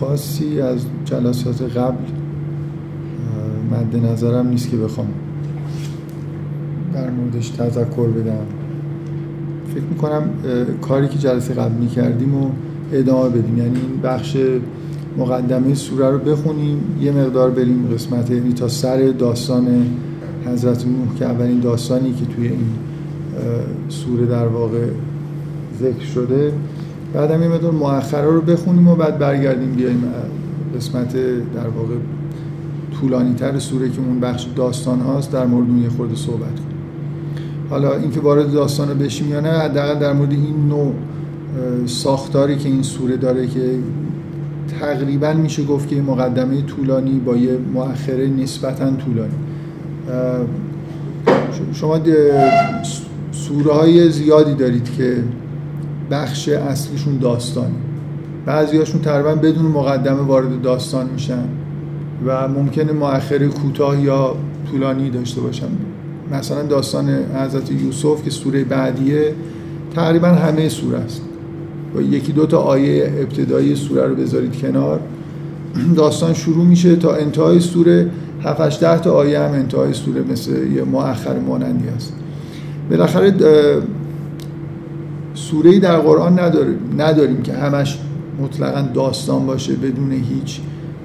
خاصی از جلسات قبل مد نظرم نیست که بخوام در موردش تذکر بدم. فکر می‌کنم کاری که جلسه قبل می‌کردیم و ادامه بدیم. یعنی این بخش مقدمه سوره رو بخونیم یه مقدار بریم قسمت یعنی تا سر داستان حضرت نوح که اولین داستانی که توی این سوره در واقع ذکر شده. بعد هم یه مؤخره رو بخونیم و بعد برگردیم بیایم قسمت در واقع طولانی تر سوره که اون بخش داستان هاست در مورد اون یه خورده صحبت کنیم. حالا اینکه وارد داستان رو بشیم یا نه حداقل در مورد این نوع ساختاری که این سوره داره که تقریبا میشه گفت که مقدمه طولانی با یه مؤخره نسبتا طولانی. شما سوره های زیادی دارید که بخش اصلیشون داستانی بعضی هاشون تقریبا بدون مقدمه وارد داستان میشن و ممکنه مؤخره کوتاه یا طولانی داشته باشن. مثلا داستان حضرت یوسف که سوره بعدیه تقریبا همه سوره است. با یکی دو تا آیه ابتدایی سوره رو بذارید کنار. داستان شروع میشه تا انتهای سوره. 7 ده تا آیه هم انتهای سوره مثل یه مؤخر مانندی است بالاخره سوره در قرآن نداریم, نداریم که همش مطلقا داستان باشه بدون هیچ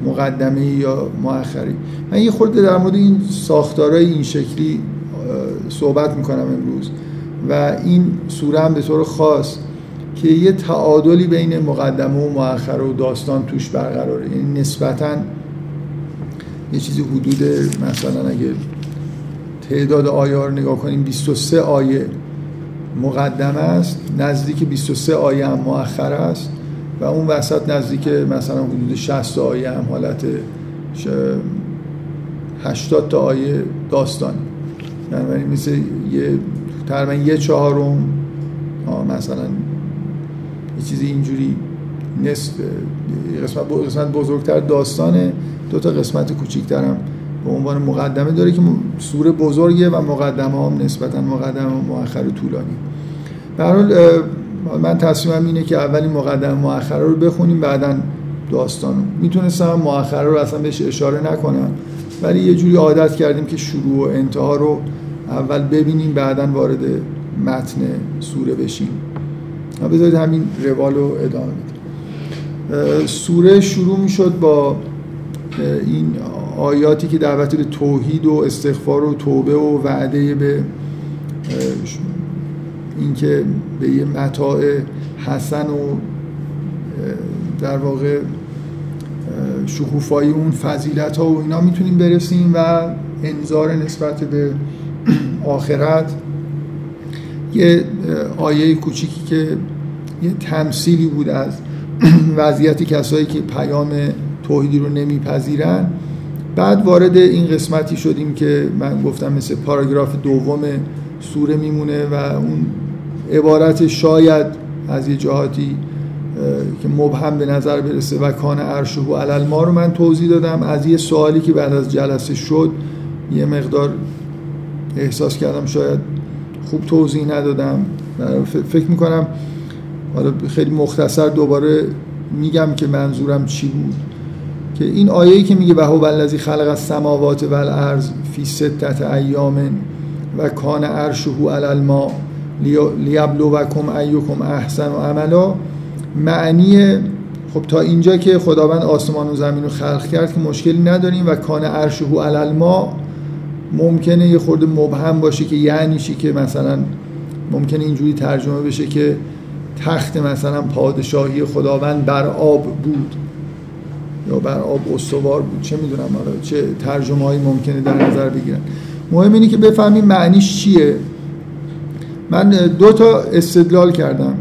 مقدمه یا مؤخری. من یه خورده در مورد این ساختارهای این شکلی صحبت می‌کنم امروز و این سوره هم به طور خاص که یه تعادلی بین مقدمه و مؤخره و داستان توش برقراره. یعنی نسبتا یه چیزی حدود مثلا اگه تعداد آیه رو نگاه کنیم 23 آیه مقدمه است نزدیک 23 آیه هم مؤخر است و اون وسط نزدیک مثلا حدود 60 آیه هم حالت 80 تا آیه داستان. یعنی مثل یه تقریبا یه چهارم مثلا یه چیزی اینجوری نصف قسمت بزرگتر داستانه دو تا قسمت کوچیکتر هم به عنوان مقدمه داره که سوره بزرگه و مقدمه هم نسبتا مقدمه مؤخر طولانی. به حال من تصمیمم اینه که اولین مقدمه مؤخره رو بخونیم بعدا داستان می‌تونستم مؤخره رو اصلا بهش اشاره نکنم ولی یه جوری عادت کردیم که شروع و انتها رو اول ببینیم بعدا وارد متن سوره بشیم. بذارید همین روال رو ادامه بدیم. سوره شروع می‌شد با این آیاتی که دعوت به توحید و استغفار و توبه و وعده به اینکه به یه متاع حسن و در واقع شکوفایی اون فضیلت ها و اینا می‌تونیم برسیم و انذار نسبت به آخرت. یه آیه کوچیکی که یه تمثیلی بود از وضعیت کسایی که پیام توحیدی رو نمیپذیرن. بعد وارد این قسمتی شدیم که من گفتم مثل پاراگراف دوم سوره میمونه و اون عبارت شاید از یه جهاتی که مبهم به نظر برسه و کان عرشه و علل ما رو من توضیح دادم. از یه سوالی که بعد از جلسه شد یه مقدار احساس کردم شاید خوب توضیح ندادم. فکر می‌کنم حالا خیلی مختصر دوباره میگم که منظورم چی بود. که این آیه‌ای که میگه وهو الذی خلق السماوات والارض فی ستت ایام و کان عرشه علی الماء لیبلوکم ایکم احسن و عملا معنی خب تا اینجا که خداوند آسمان و زمین رو خلق کرد که مشکلی نداریم و کان عرشه علی الماء ممکنه یه خورده مبهم باشه که یعنی چی که مثلا ممکنه اینجوری ترجمه بشه که تخت مثلا پادشاهی خداوند بر آب بود. یا بر آب استوار بود چه می‌دونم حالا چه ترجمه هایی ممکنه در نظر بگیرن. مهم اینه که بفهمیم معنیش چیه. من دو تا استدلال کردم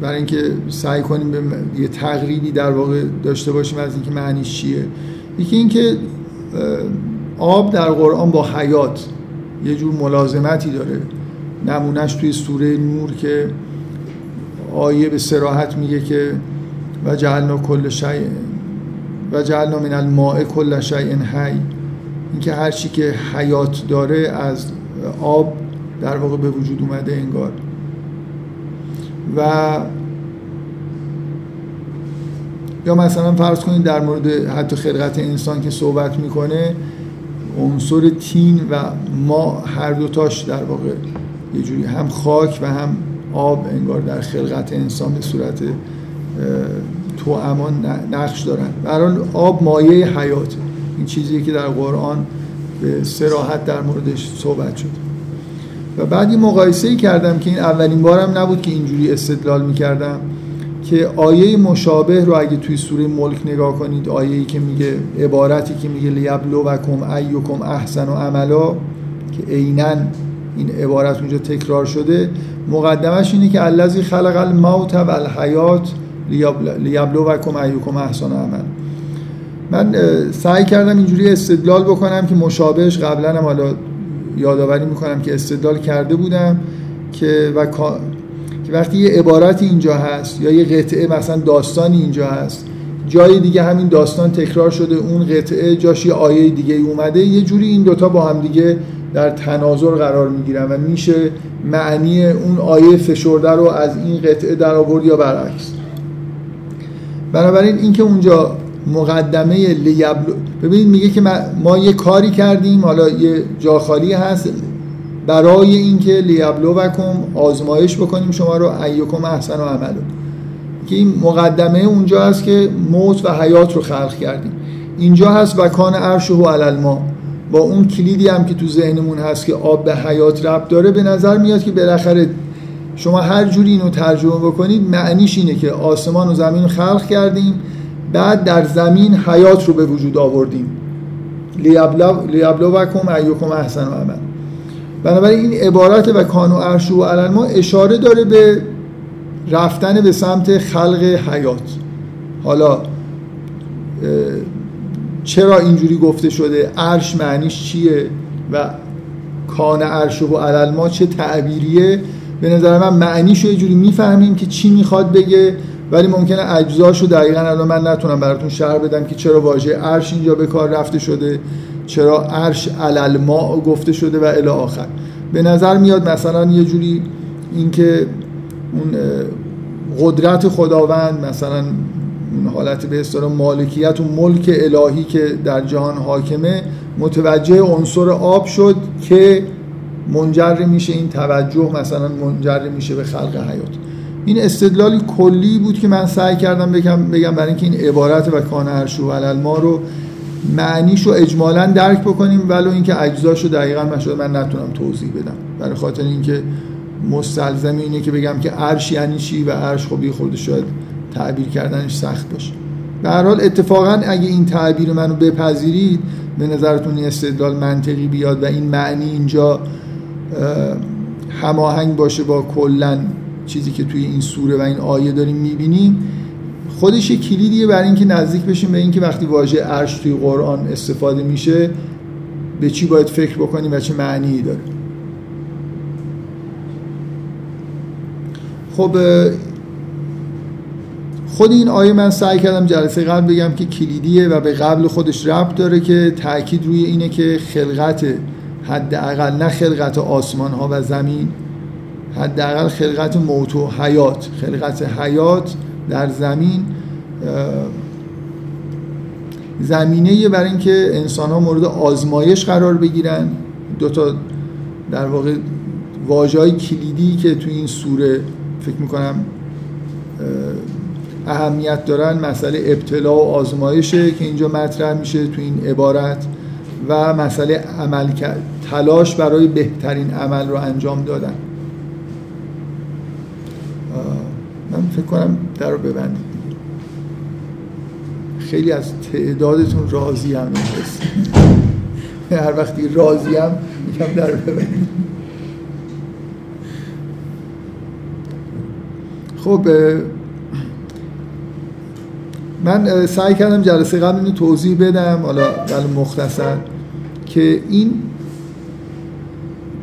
برای اینکه سعی کنیم به یه تقریبی در واقع داشته باشیم از اینکه معنیش چیه. یکی اینکه آب در قرآن با حیات یه جور ملازمتی داره. نمونهش توی سوره نور که آیه به سراحت میگه که و جعلنا کل شیء و جعلنا من الماء کل شیء حی. اینکه هر چی که حیات داره از آب در واقع به وجود اومده انگار. و یا مثلا فرض کنید در مورد حتی خلقت انسان که صحبت می‌کنه عنصر تین و ما هر دوتاش در واقع یه جوری هم خاک و هم آب انگار در خلقت انسان به صورت تو امان نقش دارن. برحال آب مایه حیات. این چیزی که در قرآن به سراحت در موردش صحبت شد. و بعد این مقایسه ای کردم که این اولین بارم نبود که اینجوری استدلال می‌کردم که آیه مشابه رو اگه توی سوره ملک نگاه کنید آیه که میگه عبارتی که میگه لیبلو و کم ایوکم احسن و عملا که عینا این عبارت اونجا تکرار شده مقدمش اینه که الذی خلق الموت و الحیات لیبلو و کم ایوکم احسن و عمل. من سعی کردم اینجوری استدلال بکنم که مشابهش قبلا هم حالا یادآوری می‌کنم که استدلال کرده بودم که و که وقتی یه عبارتی اینجا هست یا یه قطعه مثلا داستانی اینجا هست جای دیگه همین داستان تکرار شده اون قطعه جاش یه آیه دیگه اومده یه جوری این دوتا با هم دیگه در تناظر قرار می‌گیرن و میشه معنی اون آیه فشرده رو از این قطعه در آورد یا برعکس. بنابراین اینکه اونجا مقدمه لیبلو ببینید میگه که ما یه کاری کردیم حالا یه جا خالی هست. برای اینکه لیبلو وکم آزمایش بکنیم شما رو ایوکم احسن و عملو. که این مقدمه اونجا هست که موت و حیات رو خلق کردیم. اینجا هست وکان عرش و علالما. با اون کلیدی هم که تو ذهنمون هست که آب به حیات ربط داره به نظر میاد که بالاخره شما هر جوری اینو ترجمه بکنید معنیش اینه که آسمان و زمین خلق کردیم بعد در زمین حیات رو به وجود آوردیم. لیبلو وکم ایوکم احسن و عمل بنابراین این عبارت و کانو عرش و علن ما اشاره داره به رفتن به سمت خلق حیات. حالا چرا اینجوری گفته شده؟ عرش معنیش چیه؟ و کان عرش و علل ما چه تعبیریه؟ به نظر من معنیش یه جوری می‌فهمیم که چی می‌خواد بگه ولی ممکنه اجزاشو دقیقا الان من نتونم براتون شرح بدم که چرا واژه عرش اینجا به کار رفته شده چرا عرش علل ما گفته شده و الی آخر. به نظر میاد مثلا یه جوری اینکه اون قدرت خداوند مثلا اون حالت به اصطلاح مالکیت و ملک الهی که در جهان حاکمه متوجه عنصر آب شد که منجر میشه این توجه مثلا منجر میشه به خلق حیات. این استدلالی کلی بود که من سعی کردم بگم بگم برای اینکه این عبارت و کان عرش و ما رو معنیشو اجمالا درک بکنیم ولو اینکه اجزاشو دقیقا من شده من نتونم توضیح بدم. برای خاطر اینکه مستلزم اینه که بگم که عرش یعنی چی و عرش خب خودش شاید تعبیر کردنش سخت باشه. به هر حال اتفاقا اگه این تعبیر منو بپذیرید به نظرتون این استدلال منطقی بیاد و این معنی اینجا هماهنگ باشه با کلا چیزی که توی این سوره و این آیه داریم می‌بینیم. خودش یه کلیدیه برای اینکه نزدیک بشیم به اینکه وقتی واژه عرش توی قرآن استفاده میشه به چی باید فکر بکنیم و چه معنی داره. خب خود این آیه من سعی کردم جلسه قبل بگم که کلیدیه و به قبل خودش ربط داره که تاکید روی اینه که خلقت حداقل نه خلقت آسمان ها و زمین حداقل خلقت موت و حیات. خلقت حیات در زمین زمینه برای اینکه انسان ها مورد آزمایش قرار بگیرن. دو تا در واقع های کلیدی که تو این سوره فکر می‌کنم اهمیت دارن مسئله ابتلا و آزمایشه که اینجا مطرح میشه تو این عبارت. و مسئله عمل تلاش برای بهترین عمل رو انجام دادن. من فکر کنم در رو ببندید خیلی از تعدادتون راضی هم هر وقتی راضی هم میگم در ببندید. خب من سعی کردم جلسه قبل اینو توضیح بدم. حالا ولی مختصر. که این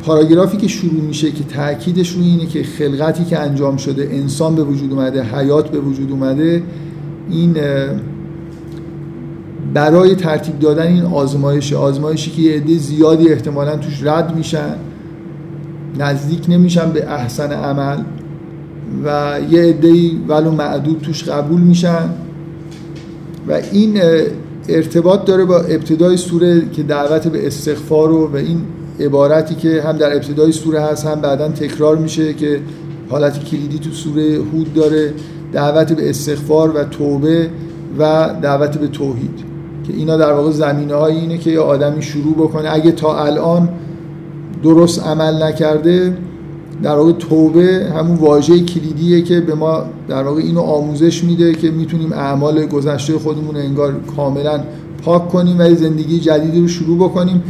پاراگرافی که شروع میشه که تاکیدش روی اینه که خلقتی که انجام شده انسان به وجود اومده حیات به وجود اومده این برای ترتیب دادن این آزمایش آزمایشی که یه عده زیادی احتمالا توش رد میشن نزدیک نمیشن به احسن عمل و یه عده‌ای ولو معدود توش قبول میشن و این ارتباط داره با ابتدای سوره که دعوت به استغفار و, و این عبارتی که هم در ابتدای سوره هست هم بعدا تکرار میشه که حالت کلیدی تو سوره هود داره. دعوت به استغفار و توبه و دعوت به توحید. که اینا در واقع زمینه های اینه که یه آدمی شروع بکنه. اگه تا الان درست عمل نکرده در واقع توبه همون واژه کلیدیه که به ما در واقع اینو آموزش میده که می‌تونیم اعمال گذشته خودمون انگار کاملا پاک کنیم و زندگی جدیدی رو شروع بکنیم.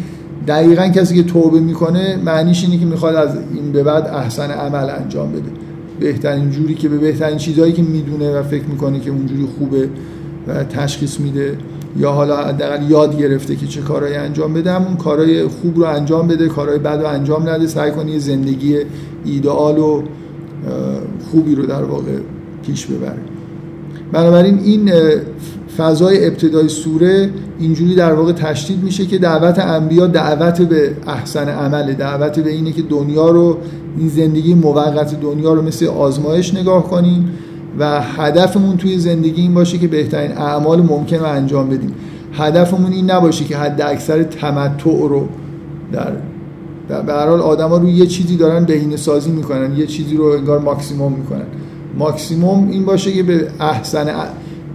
دقیقا کسی که توبه می‌کنه معنیش اینه که می‌خواد از این به بعد احسن عمل انجام بده. بهترین جوری که به بهترین چیزهایی که می‌دونه و فکر می‌کنه که اونجوری خوبه و تشخیص میده. یا حالا حداقل یاد گرفته که چه کارهایی انجام بده همون کارهای خوب رو انجام بده کارهای بد رو انجام نده سعی کنه زندگی ایدئال و خوبی رو در واقع پیش ببره. بنابراین این فضای ابتدای سوره اینجوری در واقع تشدید میشه که دعوت انبیا دعوت به احسن عمله دعوت به اینه که دنیا رو این زندگی موقت دنیا رو مثل آزمایش نگاه کنیم. و هدفمون توی زندگی این باشه که بهترین اعمال ممکن رو انجام بدیم. هدفمون این نباشه که حد اکثر تمتع رو در به هر حال آدما رو یه چیزی دارن بهینه سازی می‌کنن یه چیزی رو انگار ماکسیموم می‌کنن. ماکسیموم این باشه که به احسن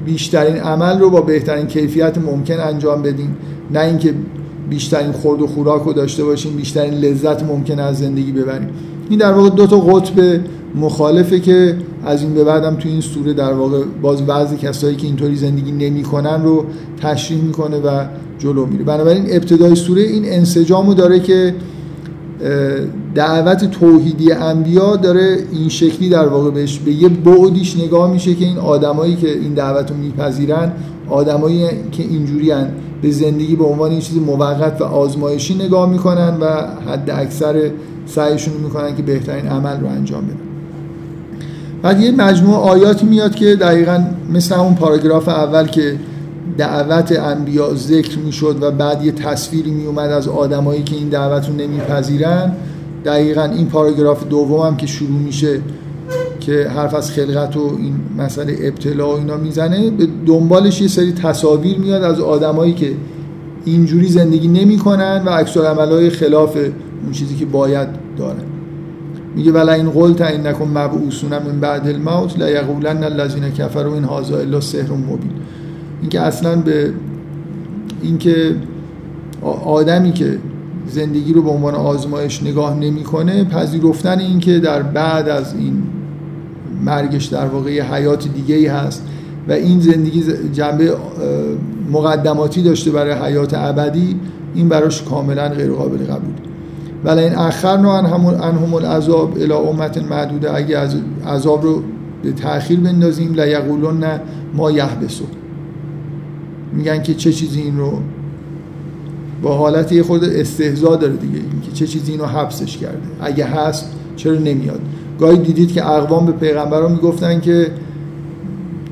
بیشترین عمل رو با بهترین کیفیت ممکن انجام بدیم. نه اینکه بیشترین خورد و خوراک رو داشته باشیم بیشترین لذت ممکن از زندگی ببریم. این در واقع دو تا قطب مخالفه که از این به بعدم تو این سوره در واقع باز بعضی کسایی که اینطوری زندگی نمی‌کنن رو تشریح می‌کنه و جلو میره. بنابراین ابتدای سوره این انسجامو داره که دعوت توحیدی انبیا داره این شکلی در واقع بهش به یه بعدیش نگاه میشه که این آدمایی که این دعوت رو میپذیرن آدمایی که اینجوری به زندگی به عنوان این چیز موقت و آزمایشی نگاه می‌کنن و حد اکثر سعیشون می‌کنن که بهترین عمل رو انجام بدن. بعد یه مجموعه آیاتی میاد که دقیقا مثل همون پاراگراف اول که دعوت انبیا ذکر می‌شد و بعد یه تصویری میومد از آدمایی که این دعوت رو نمیپذیرن دقیقا این پاراگراف دوم هم که شروع میشه که حرف از خلقت و این مسئله ابتلا و اینا می‌زنه به دنبالش یه سری تصاویر میاد از آدمایی که اینجوری زندگی نمی‌کنن و عکس عملهای خلاف اون چیزی که باید دارن. میگه ولا این قلت انکم مبعوثون من بعد الموت لا یقولن الذين كفروا ان هذا الا سحر مبین اینکه اصلا به اینکه آدمی که زندگی رو به عنوان آزمایش نگاه نمی‌کنه پذیرفتن اینکه در بعد از این مرگش در واقع حیات دیگه ای هست و این زندگی جنبه مقدماتی داشته برای حیات ابدی این براش کاملا غیر قابل قبول ولی این اخر انهم العذاب الى امت معدوده. اگه از عذاب رو به تاخیر بندازیم لا یقولون ما یحبسو. میگن که چه چیزی این رو با حالت یه خود استهزا داره دیگه. اینکه چه چیزی اینو حبسش کرده. اگه هست چرا نمیاد؟ گاهی دیدید که اقوام به پیغمبران می‌گفتن که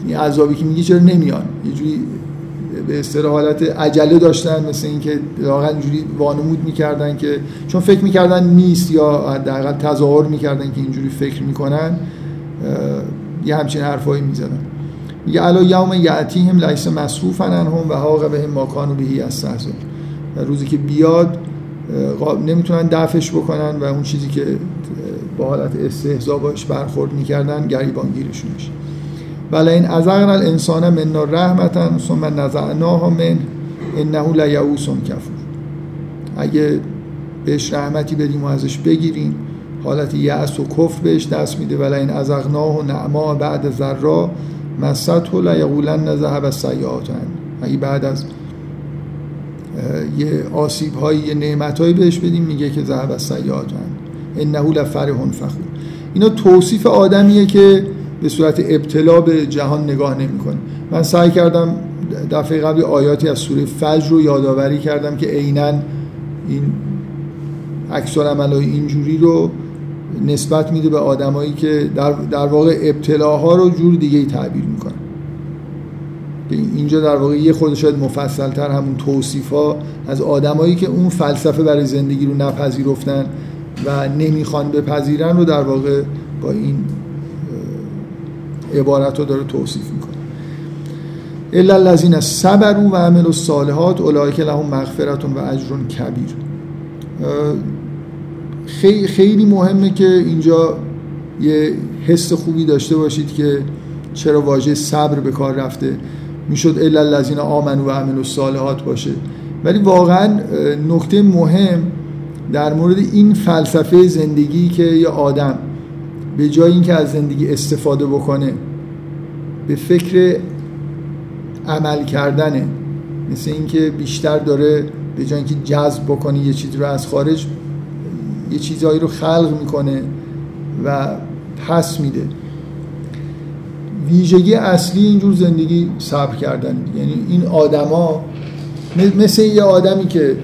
این عذابی که میگی چرا نمیان یه جوری به اصطلاح حالت عجله داشتن مثل اینکه واقعا اینجوری وانمود می‌کردن که چون فکر می‌کردن نیست یا حداقل تظاهر می‌کردن که اینجوری فکر می‌کنن یه همچین حرفایی می‌زدن. میگه الا یوم یعتیهم لیس مصروفا عنهم و حاق بهم ما کانوا بهی استهزا و روزی که بیاد نمی‌تونن دفعش بکنن و اون چیزی که با حالت استهزا باش برخورد می‌کردن گریبانگیرشون میشه ولی این ازغن الانسان من رحمتا ثم نزعناها من انه لیعوس کفور. اگه بهش رحمتی بدیم و ازش بگیریم حالت یأس و کفر بهش دست میده. ولی این ازغناه و نعما بعد ذرا مسط و لیقولن ذهب السیئات اگه بعد از یه آسیب هایی یه نعمت هایی بهش بدیم میگه که ذهب السیئات انه لفرح فخور. اینا توصیف آدمیه که به صورت ابتلا به جهان نگاه نمی‌کنه. من سعی کردم دفعه قبل آیاتی از سوره فجر رو یادآوری کردم که عینا این عکس عملای اینجوری رو نسبت میده به آدمایی که در, در واقع ابتلاها رو جور دیگه ای تعبیر می‌کنن. اینجا در واقع یه خود شاید مفصل تر همون توصیف ها از آدمایی که اون فلسفه برای زندگی رو نپذیرفتن و نمی‌خوان بپذیرن رو در واقع با این عبارت رو داره توصیف می‌کنه. الا الذین صبروا و عملوا الصالحات اولئک لهم مغفرت و اجر کبیر. خیلی مهمه که اینجا یه حس خوبی داشته باشید که چرا واژه صبر به کار رفته. می‌شد الا الذین آمنوا و عملوا الصالحات باشه. ولی واقعا نکته مهم در مورد این فلسفه زندگی که یه آدم به جای اینکه از زندگی استفاده بکنه به فکر عمل کردنه. مثل اینکه بیشتر داره به جای اینکه جذب بکنه یه چیزی رو از خارج یه چیزهایی رو خلق می‌کنه و پس میده. ویژگی اصلی اینجور زندگی صبر کردن. یعنی این آدما مثل یه آدمی که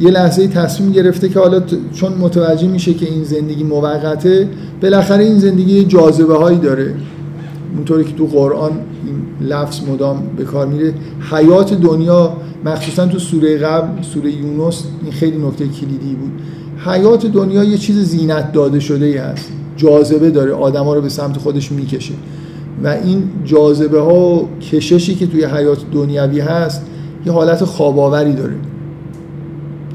یه لحظه تصمیم گرفته که حالا چون متوجه میشه که این زندگی موقته بالاخره این زندگی جاذبه هایی داره. اونطوری که تو قرآن این لفظ مدام به کار میره. حیات دنیا مخصوصا تو سوره قبل سوره یونس این خیلی نکته کلیدی بود. حیات دنیا یه چیز زینت داده شده ای هست. جاذبه داره. آدما رو به سمت خودش می‌کشه. و این جاذبه ها و کششی که توی حیات دنیوی هست یه حالت خواباوری داره.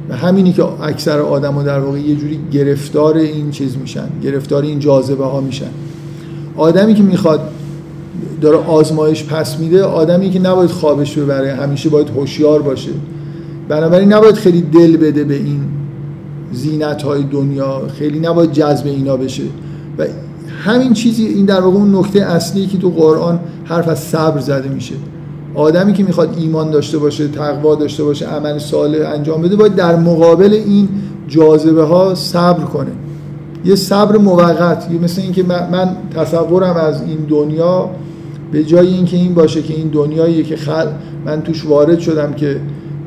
و همینی که اکثر آدم ها در واقع یه جوری گرفتار این چیز میشن گرفتار این جاذبه ها میشن. آدمی که می‌خواد داره آزمایش پس میده آدمی که نباید خوابش ببره همیشه باید هوشیار باشه. بنابراین نباید خیلی دل بده به این زینت های دنیا خیلی نباید جذب اینا بشه. و همین چیزی این در واقع اون نکته اصلی که تو قرآن حرف از صبر زده میشه. آدمی که می‌خواد ایمان داشته باشه تقوا داشته باشه عمل صالح انجام بده باید در مقابل این جاذبه ها صبر کنه. یه صبر موقت یه مثل اینکه من تصورم از این دنیا به جای اینکه این باشه که این دنیایی که خل من توش وارد شدم که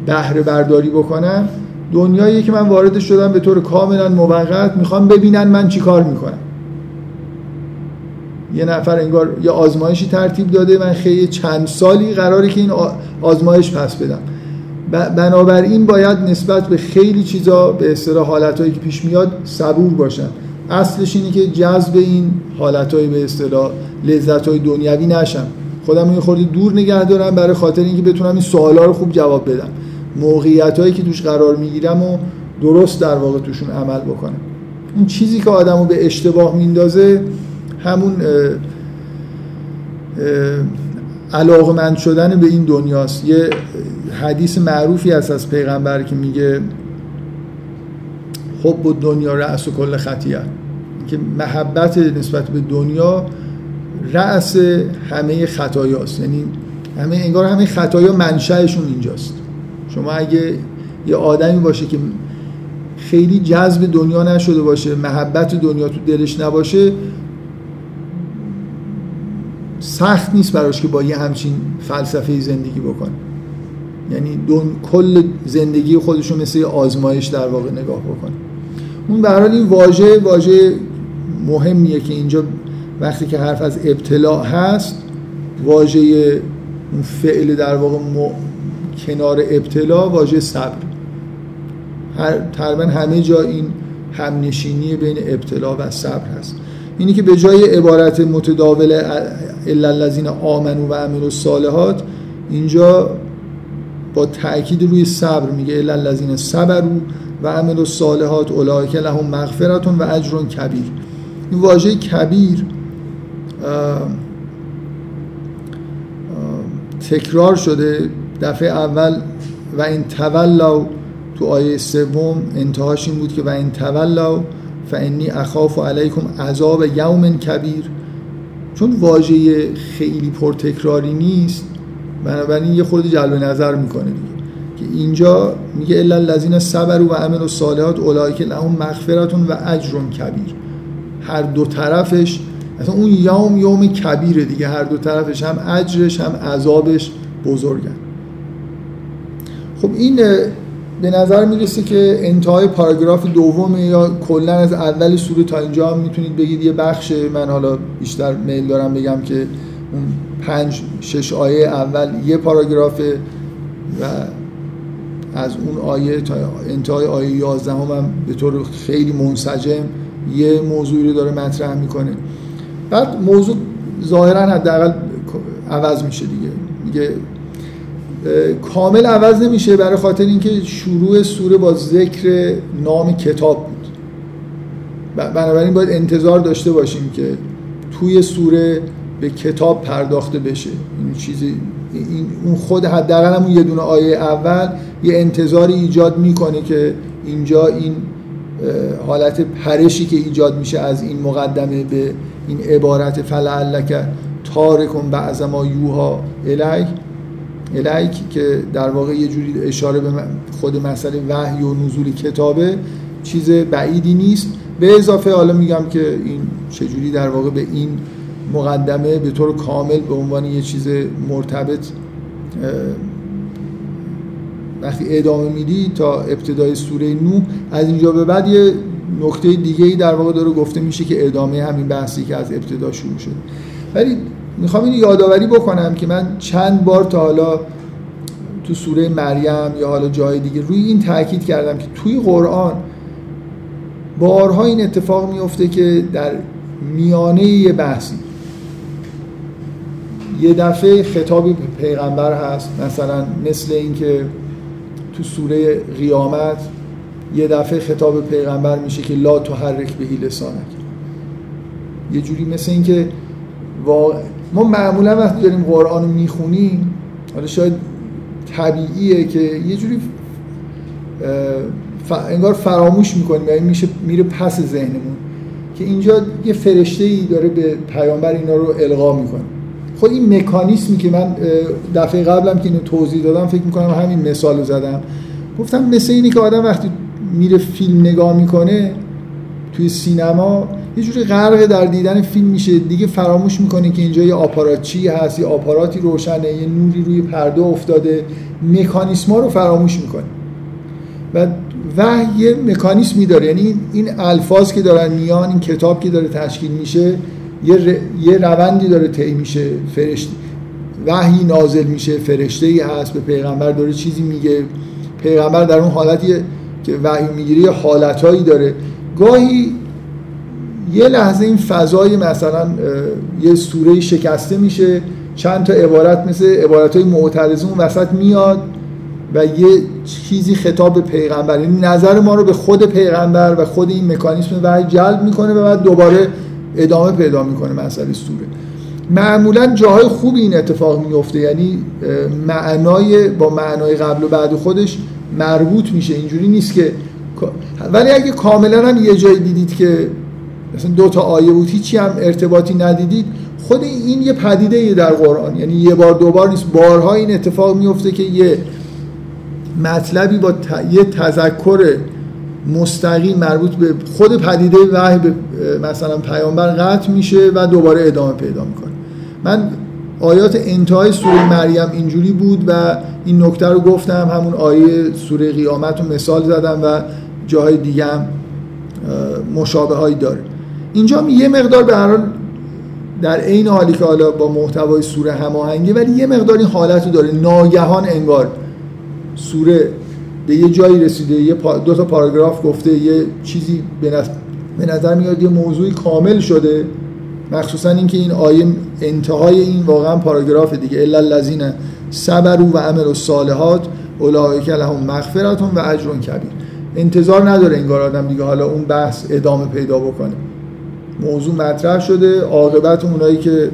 بهره برداری بکنم دنیایی که من وارد شدم به طور کاملا موقت می‌خوام ببینن من چی کار می‌کنم. یه نفر انگار یه آزمایشی ترتیب داده من خیلی چند سالی قراره که این آزمایش پس بدم. بنابراین باید نسبت به خیلی چیزا به اصطلاح حالتهایی که پیش میاد صبور باشن. اصلش اینه که جذب این حالتهای به اصطلاح لذتهای دنیوی نشم خودم یه خورده دور نگه دارم برای خاطر اینکه بتونم این سوالا رو خوب جواب بدم. موقعیت هایی که توش قرار می‌گیرم و درست در واقع توشون عمل بکنم. این چیزی که آدمو به اشتباه میندازه همون علاقمند شدن به این دنیاست. یه حدیث معروفی هست از پیغمبر که میگه حب و دنیا رأس و کل خطیه. که محبت نسبت به دنیا رأس همه خطایاست. یعنی همه انگار همه خطایا منشأشون اینجاست. شما اگه یه آدمی باشه که خیلی جذب دنیا نشده باشه محبت دنیا تو دلش نباشه سخت نیست براش که با یه همچین فلسفه زندگی بکنه. یعنی دون کل زندگی خودشون مثل آزمایش در واقع نگاه بکنه. اون به این واژه واژه مهمیه که اینجا وقتی که حرف از ابتلاع هست واژه اون فعل در واقع کنار ابتلا واژه صبر. هر تقریبا همه جا این همنشینی بین ابتلا و صبر هست. اینی که به جای عبارت متداول الا الذین آمنو و عملوا الصالحات اینجا با تاکید روی صبر میگه الا الذین صبروا و عملوا الصالحات اولئک لهم مغفرت و اجر کبیر. این واژه کبیر تکرار شده دفعه اول و این تولوا تو آیه سوم انتهاش این بود که و این تولوا فانی اخاف علیکم عذاب یوم کبیر. چون واژه خیلی پرتکراری نیست بنابراین یه خورده جلب نظر می‌کنه دیگه. که اینجا میگه الا الذین صبروا و عملوا الصالحات اولئک لهم مغفرت و اجر کبیر. هر دو طرفش اصلا اون یوم یوم کبیره دیگه. هر دو طرفش هم اجرش هم عذابش بزرگن. خب این به نظر می‌رسه که انتهای پاراگراف دوم یا کلا از اول سوره تا اینجا هم می‌تونید بگید یه بخش. من حالا بیشتر میل دارم بگم که اون پنج شش آیه اول یه پاراگرافه و از اون آیه تا انتهای آیه 11 هم, هم به طور خیلی منسجم یه موضوعی رو داره مطرح می‌کنه. بعد موضوع ظاهرا حداقل عوض میشه دیگه. میگه کامل عوض نمیشه برای خاطر اینکه شروع سوره با ذکر نام کتاب بود. بنابراین باید انتظار داشته باشیم که توی سوره به کتاب پرداخته بشه. این چیزی این اون خود حداقل همون یه دونه آیه اول یه انتظاری ایجاد می‌کنه که اینجا این حالت پرشی که ایجاد میشه از این مقدمه به این عبارت فلعلک تارکن بعض ما یوها الیک. الیک که در واقع یه جوری اشاره به خود مسئله وحی و نزول کتابه چیز بعیدی نیست. به اضافه حالا میگم که این چجوری در واقع به این مقدمه به طور کامل به عنوان یه چیز مرتبط وقتی ادامه میدی تا ابتدای سوره نو از اینجا به بعد یه نکته دیگه ای در واقع داره گفته میشه که ادامه همین بحثی که از ابتدا شروع شد. ولی می‌خوام این یادآوری بکنم که من چند بار تا حالا تو سوره مریم یا حالا جای دیگه روی این تاکید کردم که توی قرآن بارها این اتفاق میفته که در میانه یه بحثی. یه دفعه خطابی پیغمبر هست مثلا مثل اینکه تو سوره قیامت یه دفعه خطاب پیغمبر میشه که لا تحرک بهی لسانک. یه جوری مثل اینکه واقع... ما معمولا وقتی داریم قرآن رو می‌خونیم حالا شاید طبیعیه که یه جوری انگار فراموش می‌کنیم یعنی میشه میره پس ذهنمون که اینجا یه فرشته ای داره به پیامبر اینا رو القا می‌کنه. خود این مکانیسمی که من دفعه قبلم که اینو توضیح دادم فکر می‌کنم همین مثال رو زدم. گفتم مثل اینی که آدم وقتی میره فیلم نگاه می‌کنه توی سینما یه جوری غرق در دیدن فیلم میشه. دیگه فراموش می‌کنه که اینجا یه آپاراتچی هست یه آپاراتی روشنه یه نوری روی پرده افتاده. مکانیسما رو فراموش می‌کنه و وحی یه مکانیسمی داره. یعنی این الفاظ که دارن میان این کتاب که داره تشکیل میشه یه, یه روندی داره طی میشه. فرشته وحی نازل میشه. فرشته ای هست به پیغمبر داره چیزی میگه. پیغمبر در اون حالتی که وحی می‌گیره حالتهایی داره. گاهی یه لحظه این فضای مثلا یه سوره شکسته میشه چند تا عبارت مثل عبارت های معترضه اون وسط میاد و یه چیزی خطاب به پیغمبر یعنی نظر ما رو به خود پیغمبر و خود این مکانیسم وحی جلب می‌کنه و بعد دوباره ادامه پیدا می‌کنه مسئله سوره. معمولا جاهای خوبی این اتفاق میفته یعنی معنای با معنای قبل و بعد خودش مربوط میشه اینجوری نیست که ولی اگه کاملا هم یه جایی دیدید که مثلا دو تا آیه بود هیچی هم ارتباطی ندیدید. خود این یه پدیده در قرآن. یعنی یه بار دو بار نیست. بارها این اتفاق میفته که یه مطلبی با یه تذکر مستقیم مربوط به خود پدیده وحی به مثلا پیامبر قطع میشه و دوباره ادامه پیدا می‌کنه. من آیات انتهای سوره مریم اینجوری بود و این نکته رو گفتم. همون آیه سوره قیامت رو مثال زدم و جاهای دیگه هم مشابه هایی داره. اینجا یه مقدار به هر در عین حالی که حالا با محتوای سوره هماهنگه ولی یه مقدار این حالت رو داره. ناگهان انگار سوره به یه جایی رسیده یه دو تا پاراگراف گفته یه چیزی به نظر میاد یه موضوعی کامل شده. مخصوصا اینکه این آیه انتهای این واقعا پاراگراف دیگه. الا الذین صبروا و عملوا الصالحات اولئک لهم مغفرت و اجر کبیر. انتظار نداره انگار آدم دیگه حالا اون بحث ادامه پیدا بکنه. موضوع مطرح شده. عاقبت اونایی که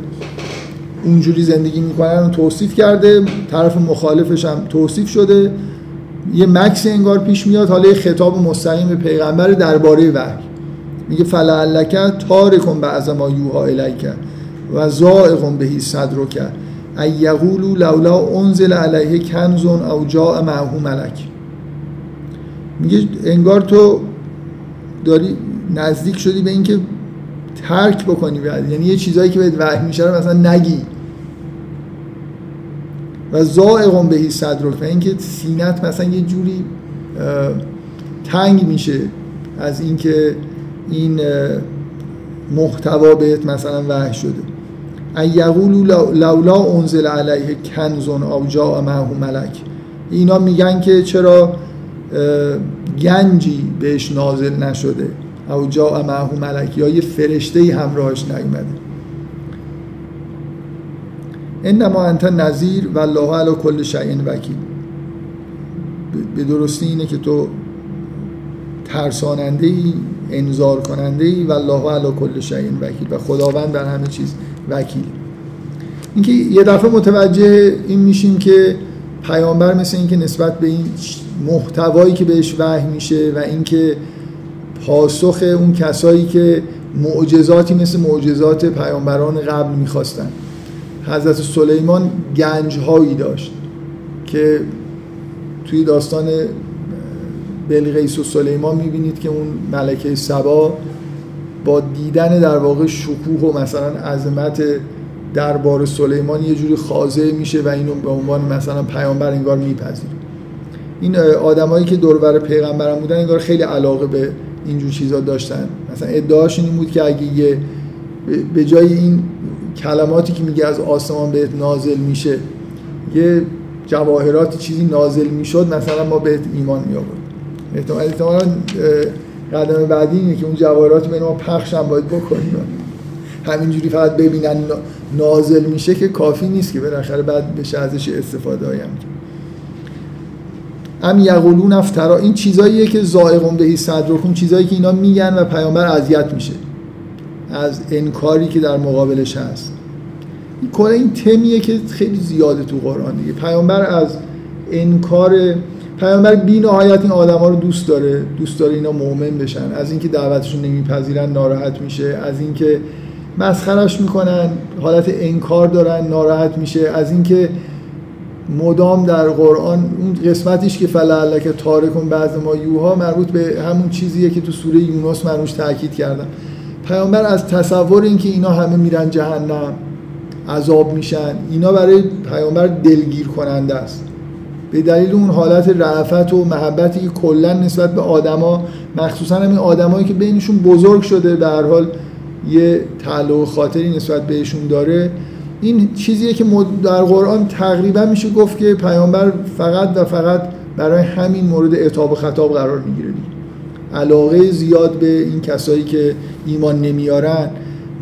اونجوری زندگی می‌کنن رو توصیف کرده. طرف مخالفش هم توصیف شده. یه مکس انگار پیش میاد. حالا یه خطاب مستقیم به پیغمبر درباره وحی. میگه فلعلک تارکم بعض ما یوها الیک و زائق بهی صدرک. ای یقولو لولا انزل علیه کنزون او جاء معه ملک. میگه انگار تو داری نزدیک شدی به اینکه ترک بکنی بعد. یعنی یه چیزایی که بهت وحی میشه رو مثلا نگی. و زائقون بهی صدرک و اینکه سینت مثلا یه جوری تنگ میشه از اینکه این محتوا بهت مثلا وحی شده. ان یقولوا لولا انزل علیه کنزون او جاء معه ملک. اینا میگن که چرا گنجی بهش نازل نشده. او جاء معه ملک یا یه فرشته همراهش نیومده. انما انت نظیر و الله علی کل شیء وکیل. به درستی اینه که تو ترساننده ای انذار کننده ای و الله علی کل شیء وکیل و خداوند بر همه چیز وکیل. اینکه یه دفعه متوجه این میشیم که پیامبر مثل اینکه نسبت به این محتوایی که بهش وحی میشه و اینکه پاسخ اون کسایی که معجزاتی مثل معجزات پیامبران قبل می‌خواستن. حضرت سلیمان گنج هایی داشت که توی داستان بلغیس و سلیمان می‌بینید که اون ملکه سبا با دیدن در واقع شکوه و مثلا عظمت دربار سلیمان یه جوری خاضع میشه و اینو به عنوان مثلا پیامبر انگار میپذیره. این آدمایی که دوربر پیغمبرم بودن انگار خیلی علاقه به اینجور چیزا داشتن. مثلا ادعاشون این بود که اگه یه به جای این کلماتی که میگه از آسمان بهت نازل میشه یه جواهرات چیزی نازل می‌شد مثلا ما بهت ایمان می آورد احتمالا قدم بعدی اینه که اون جواهرات به ما پخش هم باید بکنیم. همینجوری فقط ببینن نازل میشه که کافی نیست که بالاخره بعد بشه ازش استفاده هایم ام یقولون افترا. این چیزاییه که زائقون بهی صدرکم چیزایی که اینا میگن و پیامبر اذیت میشه از انکاری که در مقابلش هست. این کلا این تمیه که خیلی زیاده تو قرآن دیگه. پیامبر از انکار پیامبر بی نهایت این آدما رو دوست داره. دوست داره اینا مؤمن بشن. از اینکه دعوتشون نمیپذیرن ناراحت میشه. از اینکه مسخرش می‌کنن حالت انکار دارن ناراحت میشه. از اینکه مدام در قرآن اون قسمتیش که فلعلک تارکون بعض ما یوها مربوط به همون چیزیه که تو سوره یونس منوش تاکید کردن پیامبر از تصور اینکه اینا همه میرن جهنم عذاب میشن اینا برای پیامبر دلگیر کننده است. به دلیل اون حالت رعفت و محبتی که کلا نسبت به آدما مخصوصا همین آدمایی که بینشون بزرگ شده در حال یه تعلق خاطری نسبت بهشون داره. این چیزیه که در قرآن تقریبا میشه گفت که پیامبر فقط و فقط برای همین مورد اعتاب و خطاب قرار می‌گیره علاقه زیاد به این کسایی که ایمان نمیارن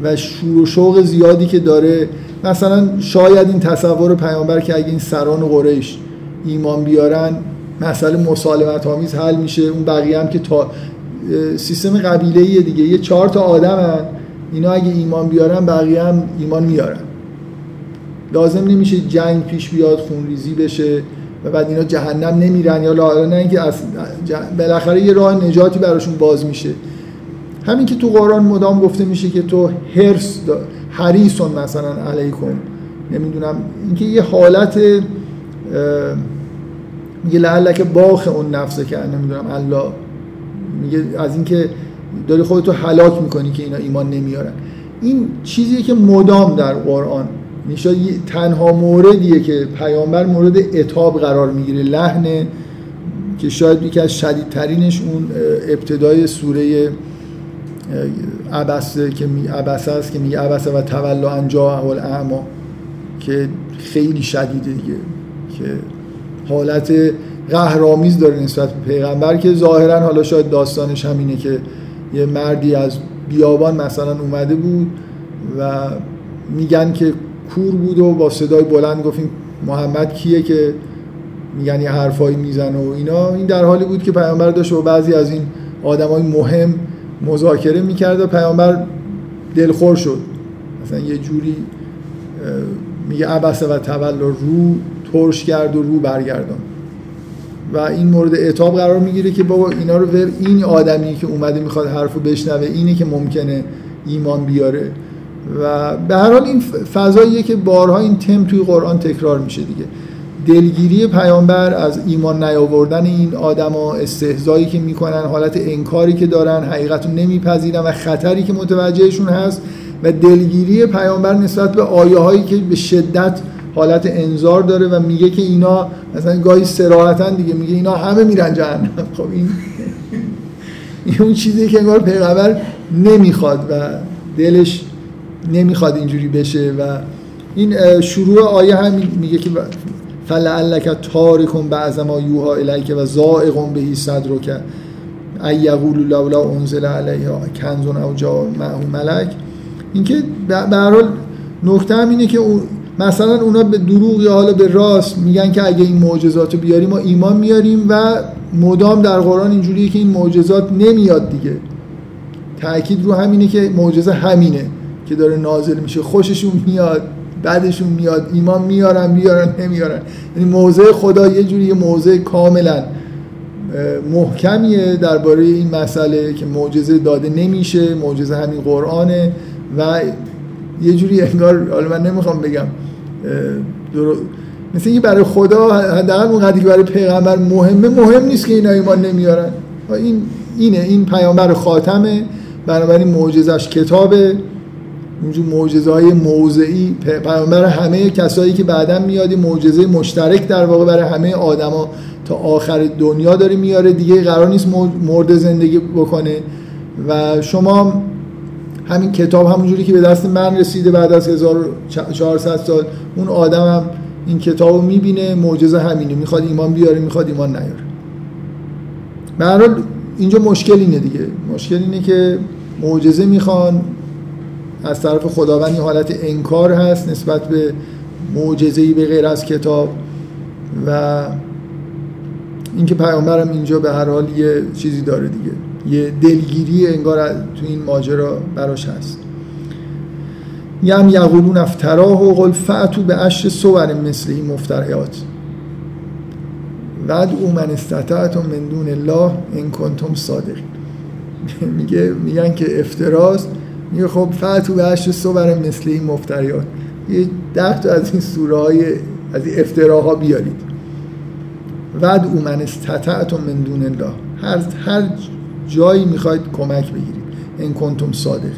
و شور و شوق زیادی که داره. مثلا شاید این تصور پیامبر که اگه این سران قریش ایمان بیارن مسئله مسالمت آمیز حل میشه. اون بقیه هم که تا سیستم قبیله دیگه. یه چهار تا آدم هن. اینا اگه ایمان بیارن بقیه هم ایمان میارن. لازم نمیشه جنگ پیش بیاد خونریزی بشه و بعد اینا جهنم نمیرن یا لا نه اینکه بالاخره یه راه نجاتی براشون باز میشه. همین که تو قرآن مدام گفته میشه که تو هرس حریصون مثلا علیکم. نمی‌دونم. اینکه یه حالت میگه لعلک باخ اون نفسه که نمی‌دونم. الله. میگه از اینکه داری خودتو هلاک می‌کنی که اینا ایمان نمیارن. این چیزیه که مدام در قرآن میشه تنها موردیه که پیامبر مورد اتاب قرار می‌گیره لحن که شاید یکی از شدیدترینش اون ابتدای سوره عبسه که می عبسه است که میگه عبسه و تولا انجا اول اعما که خیلی شدیده دیگه که حالت قهرآمیز داره نسبت به پیغمبر که ظاهرا حالا شاید داستانش همینه که یه مردی از بیابان مثلا اومده بود و میگن که کور بود و با صدای بلند گفتیم محمد کیه که میگن یه حرفایی میزن و اینا. این در حالی بود که پیامبر داشت و بعضی از این آدمای مهم مذاکره می‌کرد و پیامبر دلخور شد. مثلا یه جوری میگه عبسه و تول رو ترش کرد و رو برگردان. و این مورد اعتاب قرار می‌گیره که بابا اینا رو این آدمی که اومده می‌خواد حرفو بشنوه اینه که ممکنه ایمان بیاره. و به هر حال این فضاییه که بارها این تم توی قرآن تکرار میشه دیگه. دلگیری پیامبر از ایمان نیاوردن این آدما استهزایی که می‌کنن حالت انکاری که دارن حقیقت رو نمیپذیرن و خطری که متوجهشون هست و دلگیری پیامبر نسبت به آیه هایی که به شدت حالت انذار داره و میگه که اینا مثلا گاهی سراحتا دیگه میگه اینا همه میرن جهنم. خب این اون چیزی که انگار پیغمبر نمی‌خواد و دلش نمی‌خواد اینجوری بشه و این شروع آیه هم میگه که فلعلک تارکم بعض ما یوها الیک و زائق بهی صدرک. ای یقول لولا انزل علیها کنزون او جا معه ملک. اینکه به هر حال نکته هم اینه که مثلا اونا به دروغ یا حالا به راست میگن که اگه این معجزات رو بیاریم ما ایمان میاریم و مدام در قرآن اینجوریه که این معجزات نمیاد دیگه. تاکید رو همینه که معجزه همینه. که داره نازل میشه خوششون میاد بعدشون میاد ایمان میارن میارن نمیارن. یعنی موضع خدا یه جوری موضع کاملا محکمیه درباره این مسئله که معجزه داده نمیشه معجزه همین قرآنه و یه جوری انگار حالا من نمی‌خوام بگم مثل اینکه برای خدا حداقل اون که برای پیغمبر مهمه مهم نیست که اینا ایمان نمیارن. این اینه این پیامبر خاتمه بنابراین معجزش کتابه. اونجور معجزه های موضعی پیامبر همه کسایی که بعدا میاد معجزه مشترک در واقع برای همه آدما تا آخر دنیا داره میاره. دیگه قرار نیست مرد زندگی بکنه. و شما همین کتاب همونجوری که به دست من رسیده بعد از 1400 سال اون آدم هم این کتاب رو می‌بینه. معجزه همینه. می‌خواد ایمان بیاره می‌خواد ایمان نیاره. به اینجا مشکل اینه دیگه. مشکل اینه که معجزه می‌خوان از طرف خداوند این حالت انکار هست نسبت به معجزه‌ای به غیر از کتاب و اینکه پیامبرم اینجا به هر حال یه چیزی داره دیگه. یه دلگیری انگار تو این ماجرا براش هست. یم یقولون افتراه و قل فعتو به عشر صور مثل این مفتریات. ود او من من دون الله ان کنتم صادقین. میگه میگن که افتراست میگه خب فتو به عشر صور مثل این مفتریات یه ده تا از این سوره های از این افتراها بیارید. ود او من استطعتم من دون الله. هر, هر جایی می‌خواید کمک بگیرید. این کنتم صادق.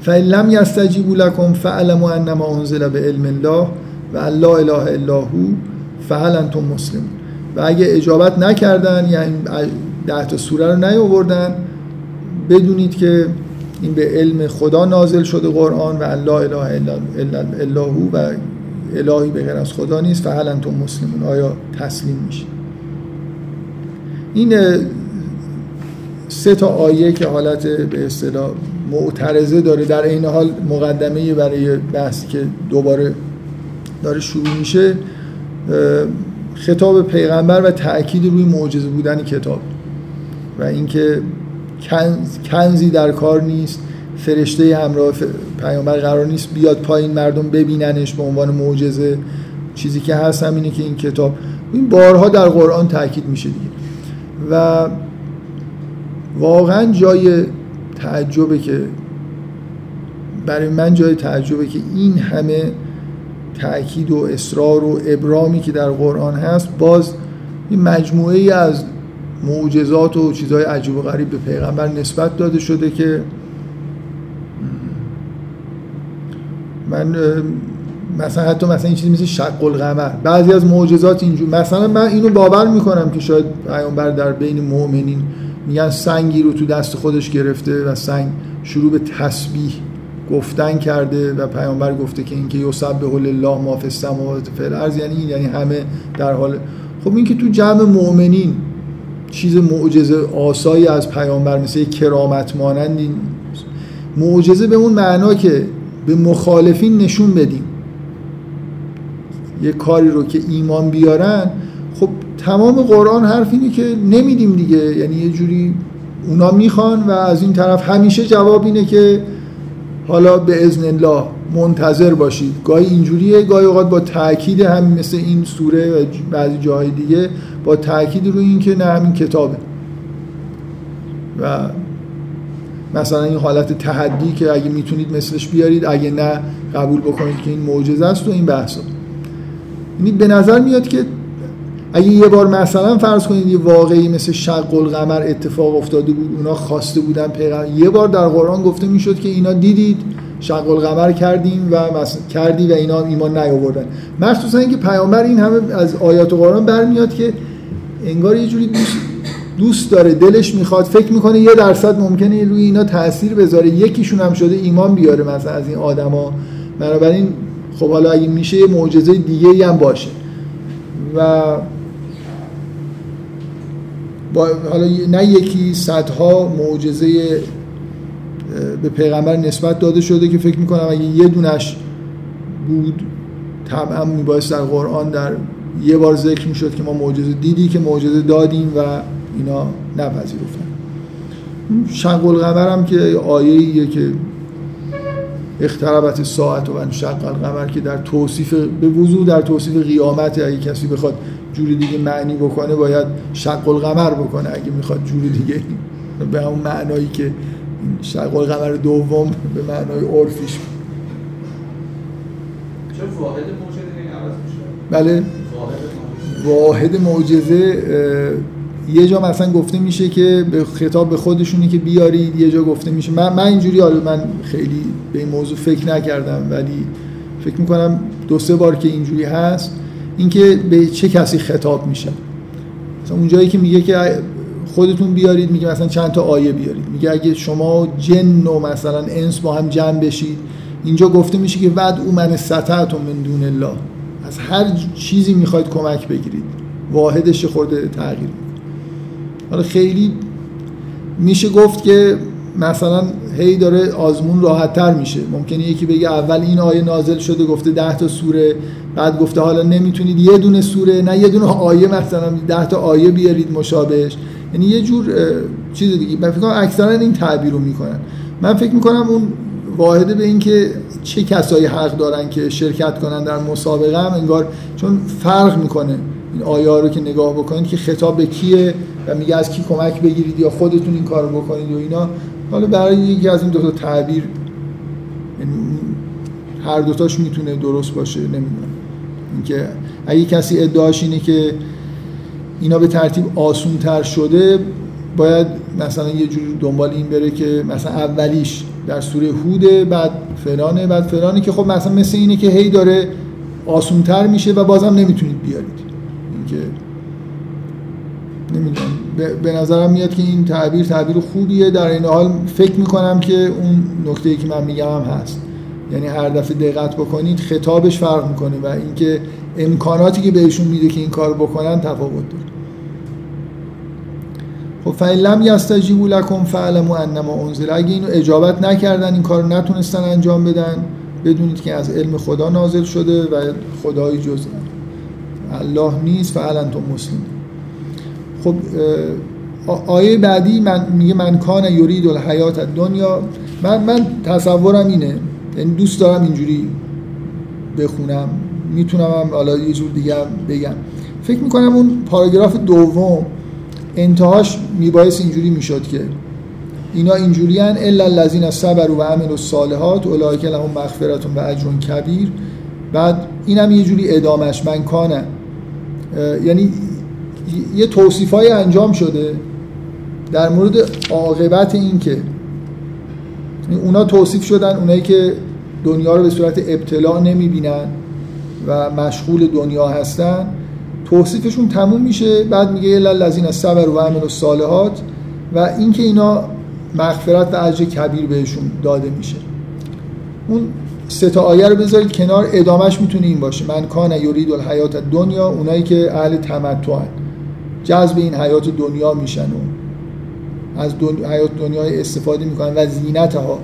فإن لم يستجیبوا لكم فاعلموا انما انزل به علم الله و الله اله الا هو فهل مسلمون. و اگه اجابت نکردن یعنی ده تا سوره رو نیاوردن بدونید که این به علم خدا نازل شده قرآن و الله اله الا هو و الهی به غیر از خدا نیست. فهل انتم مسلمون. آیا تسلیم میشید؟ این سه تا آیه که حالت به اصطلاح معترضه داره در این حال مقدمه برای بحثی که دوباره داره شروع میشه خطاب پیغمبر و تأکید روی معجزه بودن کتاب و اینکه کنزی در کار نیست. فرشته همراه پیامبر قرار نیست بیاد پایین مردم ببیننش به عنوان معجزه. چیزی که هست همینه که این کتاب این بارها در قرآن تاکید میشه دیگه. و واقعا جای تعجبه که برای من جای تعجبه که این همه تأکید و اصرار و ابرامی که در قرآن هست باز این مجموعه از معجزات و چیزهای عجیب و غریب به پیغمبر نسبت داده شده که من مثلا حتی مثلا این چیزی مثل شق القمر. بعضی از معجزات اینجور مثلا من اینو باور می‌کنم که شاید پیامبر در بین مؤمنین میگن سنگی رو تو دست خودش گرفته و سنگ شروع به تسبیح گفتن کرده و پیامبر گفته که اینکه یسبح الله ما فی السماوات و الارض. یعنی این یعنی همه در حال خب این که تو جمع مؤمنین چیز معجزه آسایی از پیامبر مثل کرامت مانند این. معجزه به اون معنا که به مخالفین نشون بدیم. یه کاری رو که ایمان بیارن خب تمام قرآن حرف اینه که نمیدیم دیگه. یعنی یه جوری اونا می‌خوان و از این طرف همیشه جواب اینه که حالا به ازن الله منتظر باشید. گاهی اینجوریه گاهی اوقات با تاکید هم مثل این سوره و بعضی جاهای دیگه با تاکید روی این که نه همین کتابه. و مثلا این حالت تحدی که اگه می‌تونید مثلش بیارید اگه نه قبول بکنید که این معجزه است و این بحثا یعنی به نظر میاد که اگه یه بار مثلا فرض کنید یه واقعی مثل شق القمر اتفاق افتاده بود اونا خواسته بودن پیغمبر یه بار در قرآن گفته می‌شد که اینا دیدید شق القمر کردیم و کردی و اینا ایمان نیاوردن. مخصوصا اینکه پیامبر این همه از آیات قرآن برمیاد که انگار یه جوری دوست, دوست داره دلش می‌خواد فکر می‌کنه یه درصد ممکنه روی اینا تاثیر بذاره. یکیشون هم شده ایمان بیاره مثلا از این آدما. بنابراین خب حالا اگه میشه یه معجزه دیگه هم باشه. و با حالا نه یکی صدها معجزه به پیغمبر نسبت داده شده که فکر می‌کنم اگه یه دونش بود طبعا میبایست در قرآن در یه بار ذکر می‌شد که ما معجزه دیدی که معجزه دادیم و اینا نپذیرفتن. شق القمر هم که آیه ایه که اختربت ساعت و شق القمر که در توصیف به وضوع در توصیف قیامت اگه کسی بخواد جوری دیگه معنی بکنه باید شق القمر بکنه اگه می‌خواد جوری دیگه به همون معنایی که شق القمر دوم به معنای عرفیش. واحد بله. واحد معجزه. یه جا مثلا گفته میشه که به خطاب به خودشونی که بیارید یه جا گفته میشه. من, من اینجوری حالا من خیلی به این موضوع فکر نکردم ولی فکر می‌کنم دو سه بار که اینجوری هست اینکه به چه کسی خطاب میشه. مثلا اونجایی که میگه که خودتون بیارید میگه مثلا چند تا آیه بیارید. میگه اگه شما جن و مثلا انس با هم جمع بشید اینجا گفته میشه که بعد او من ستعتم من دون الله. از هر چیزی می‌خواید کمک بگیرید. واحدش خورده تغییر. حالا خیلی میشه گفت که مثلا هی داره آزمون راحت تر میشه. ممکنه یکی بگه اول این آیه نازل شده گفته ده تا سوره بعد گفته حالا نمی‌تونید یه دونه سوره نه یه دونه آیه مثلا ده تا آیه بیارید مشابهش. یعنی یه جور چیز دیگه. من فکر کنم اکثرا این تعبیر رو می‌کنن. من فکر می‌کنم اون واحده به اینکه چه کسایی حق دارن که شرکت کنن در مسابقه هم انگار چون فرق می‌کنه این آیه رو که نگاه بکنید که خطاب به کیه و میگه از کی کمک بگیرید یا خودتون این کار بکنید و اینا. حالا برای یکی از این دو تا تعبیر یعنی هر دوتاش می‌تونه درست باشه نمی‌دونم. اینکه اگه کسی ادعاش اینه که اینا به ترتیب آسون تر شده باید مثلا یه جوری دنبال این بره که مثلا اولیش در سوره هوده بعد فلانه بعد فلانه که خب مثلا مثل اینه که هی داره آسونتر میشه و بازم نمی‌تونید بیارید. اینکه به نظرم میاد که این تعبیر تعبیر خوبیه. در این حال فکر می‌کنم که اون نکته که من میگم هم هست. یعنی هر دفعه دقت بکنید خطابش فرق می‌کنه و اینکه امکاناتی که بهشون میده که این کار بکنن تفاوت داره. خب فإن لم یستجیبوا لکم فعلموا انما انزل اگه اینو اجابت نکردن این کار نتونستن انجام بدن بدونید که از علم خدا نازل شده و خدای جز الله نیست فعلا انتم مسلم خب آیه بعدی من میگه من کان یرید الحیات دنیا من من تصورم اینه یعنی دوست دارم اینجوری بخونم. می‌تونم هم حالا یه جور دیگه بگم. فکر می‌کنم اون پاراگراف دوم انتهاش میبایست اینجوری می‌شد که اینا اینجوری هن الا الذین صبروا و عملوا الصالحات اولئک لهم مغفرت و اجر کبیر. بعد اینم یه جوری ادامش من کانه یعنی یه توصیف های انجام شده در مورد عاقبت این که یعنی اونا توصیف شدن اونایی که دنیا رو به صورت ابتلا نمی‌بینن. و مشغول دنیا هستن توصیفشون تموم میشه بعد میگه الا الذین صبر و عملوا الصالحات و اینکه اینا مغفرت و اجر کبیر بهشون داده میشه. اون سه تا آیه رو بذارید کنار ادامش می‌تونه این باشه. من کان یرید الحیات دنیا اونایی که اهل تمتع جذب این حیات دنیا میشن و از دنیا حیات دنیای استفاده می‌کنن و زینتها.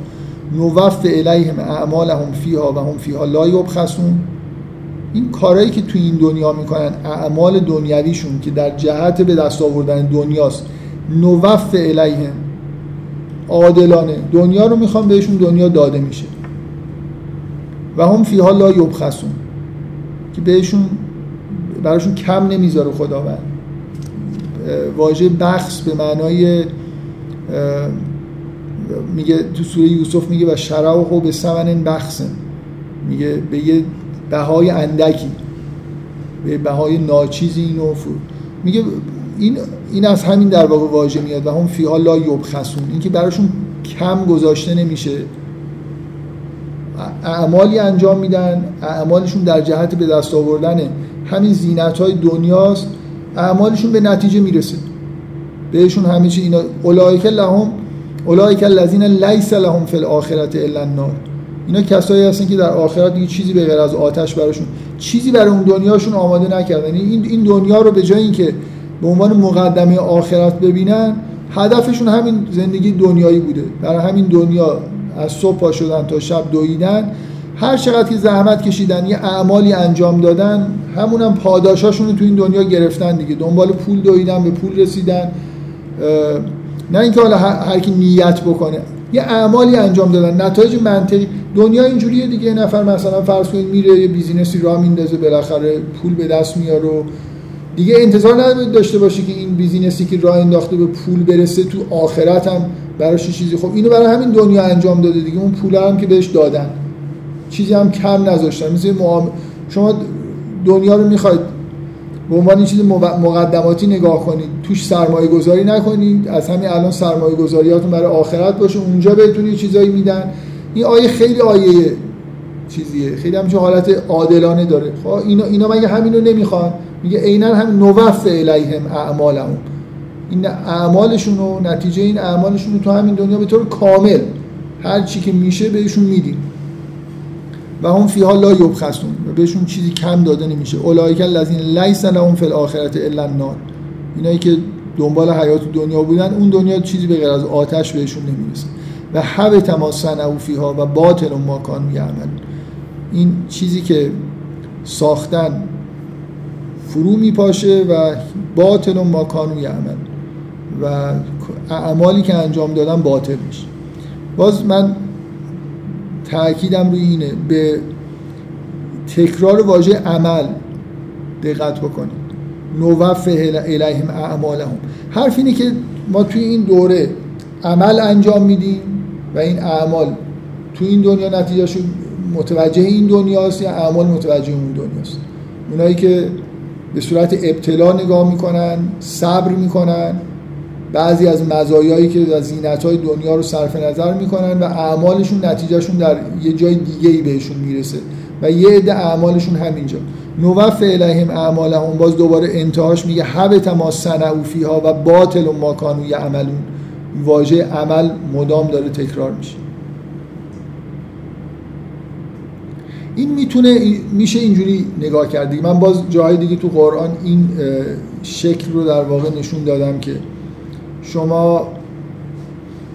نوف الیهم اعمالهم فیها و هم فیها لا یبخسون. این کارهایی که تو این دنیا می‌کنن اعمال دنیویشون که در جهت به دست آوردن دنیاست نوف الیهم عادلانه. دنیا رو می‌خوام بهشون دنیا داده میشه. و هم فیها لا یبخسون که بهشون براشون کم نمی‌ذاره خداوند. واژه بخص به معنای میگه تو سوره یوسف میگه و شرعه به سمن بخصن میگه به یه بهای اندکی به بهای ناچیزی اینو میگه این این از همین در واقع واژه میاد و هم فیها لا یبخسون این که براشون کم گذاشته نمیشه. اعمالی انجام میدن اعمالشون در جهت به دست آوردن همین زینت های دنیاست اعمالشون به نتیجه می‌رسه. بهشون همه اینا اولایک لهم اولایک الذین لیس لهم فی الاخره الا النار. اینا کسایی هستن که در آخرت دیگه چیزی به غیر از آتش براشون چیزی برای اون دنیاشون آماده نکردن. یعنی این این دنیا رو به جای اینکه به عنوان مقدمه آخرت ببینن هدفشون همین زندگی دنیایی بوده. برای همین دنیا از صبح پا شدن تا شب دویدن. هر چقدر که زحمت کشیدن یه اعمالی انجام دادن همونم پاداشاشون رو تو این دنیا گرفتن دیگه. دنبال پول دویدن به پول رسیدن. نه اینکه حالا هر کی نیت بکنه. یه اعمالی انجام دادن. نتایج منطقی. دنیا اینجوریه دیگه. نفر مثلا فرض کنید میره یه business ی راه میندازه بالاخره پول به دست میاره و دیگه انتظار ندارید داشته باشه که این business ی که راه انداخته به پول برسه تو آخرت هم براش چیزی. خب اینو برای همین دنیا انجام داده دیگه. اون پول هم که بهش دادن. چیزی هم کم نذاشتن. مثل شما دنیا رو می‌خواید به عنوان چیز مقدماتی نگاه کنید. توش سرمایه گذاری نکنید. از همین الان سرمایه گذاریاتون برای آخرت باشه. اونجا بهتون یه چیزایی میدن. این آیه خیلی آیه چیزیه. خیلی همچون حالت عادلانه داره. خب اینا, اینا مگه همینو نمی‌خوان؟ میگه عینا هم نوف الیهم اعمالهم. این اعمالشون و نتیجه این اعمالشون رو تو همین دنیا به طور کامل هر چی که میشه بهشون میدیم و هم فیها لا یبخسون. و بهشون چیزی کم داده نمیشه. اولئک الذین لیس لهم فی الاخره الا النار. اینایی که دنبال حیات دنیا بودن اون دنیا چیزی به غیر از آتش بهشون نمی‌رسه. و حب تما صنعوا فیها و باطل ما کانوا یعملون. این چیزی که ساختن فرو میپاشه و باطل ما کانوا یعملون. و اعمالی که انجام دادن باطل میشه. باز من تاکیدم روی اینه به تکرار واژه عمل دقت بکنید نوف الیهم اعمالهم. حرف اینه که ما توی این دوره عمل انجام میدیم و این اعمال توی این دنیا نتیجهشون متوجه این دنیاست یا اعمال متوجه اون دنیاست؟ اونایی که به صورت ابتلا نگاه می‌کنن صبر می‌کنن بعضی از مزایایی که از زینت های دنیا رو صرف نظر می‌کنن و اعمالشون نتیجهشون در یه جای دیگه ای بهشون می‌رسه. و یه عده اعمالشون همینجا. نوف الیهم اعمالهم باز دوباره انتهاش میگه حبت ما صنعوا فیها و باطل ما کانوا یعملون. واژه عمل مدام داره تکرار میشه. این می‌تونه میشه اینجوری نگاه کردی من باز جای دیگه تو قرآن این شکل رو در واقع نشون دادم که شما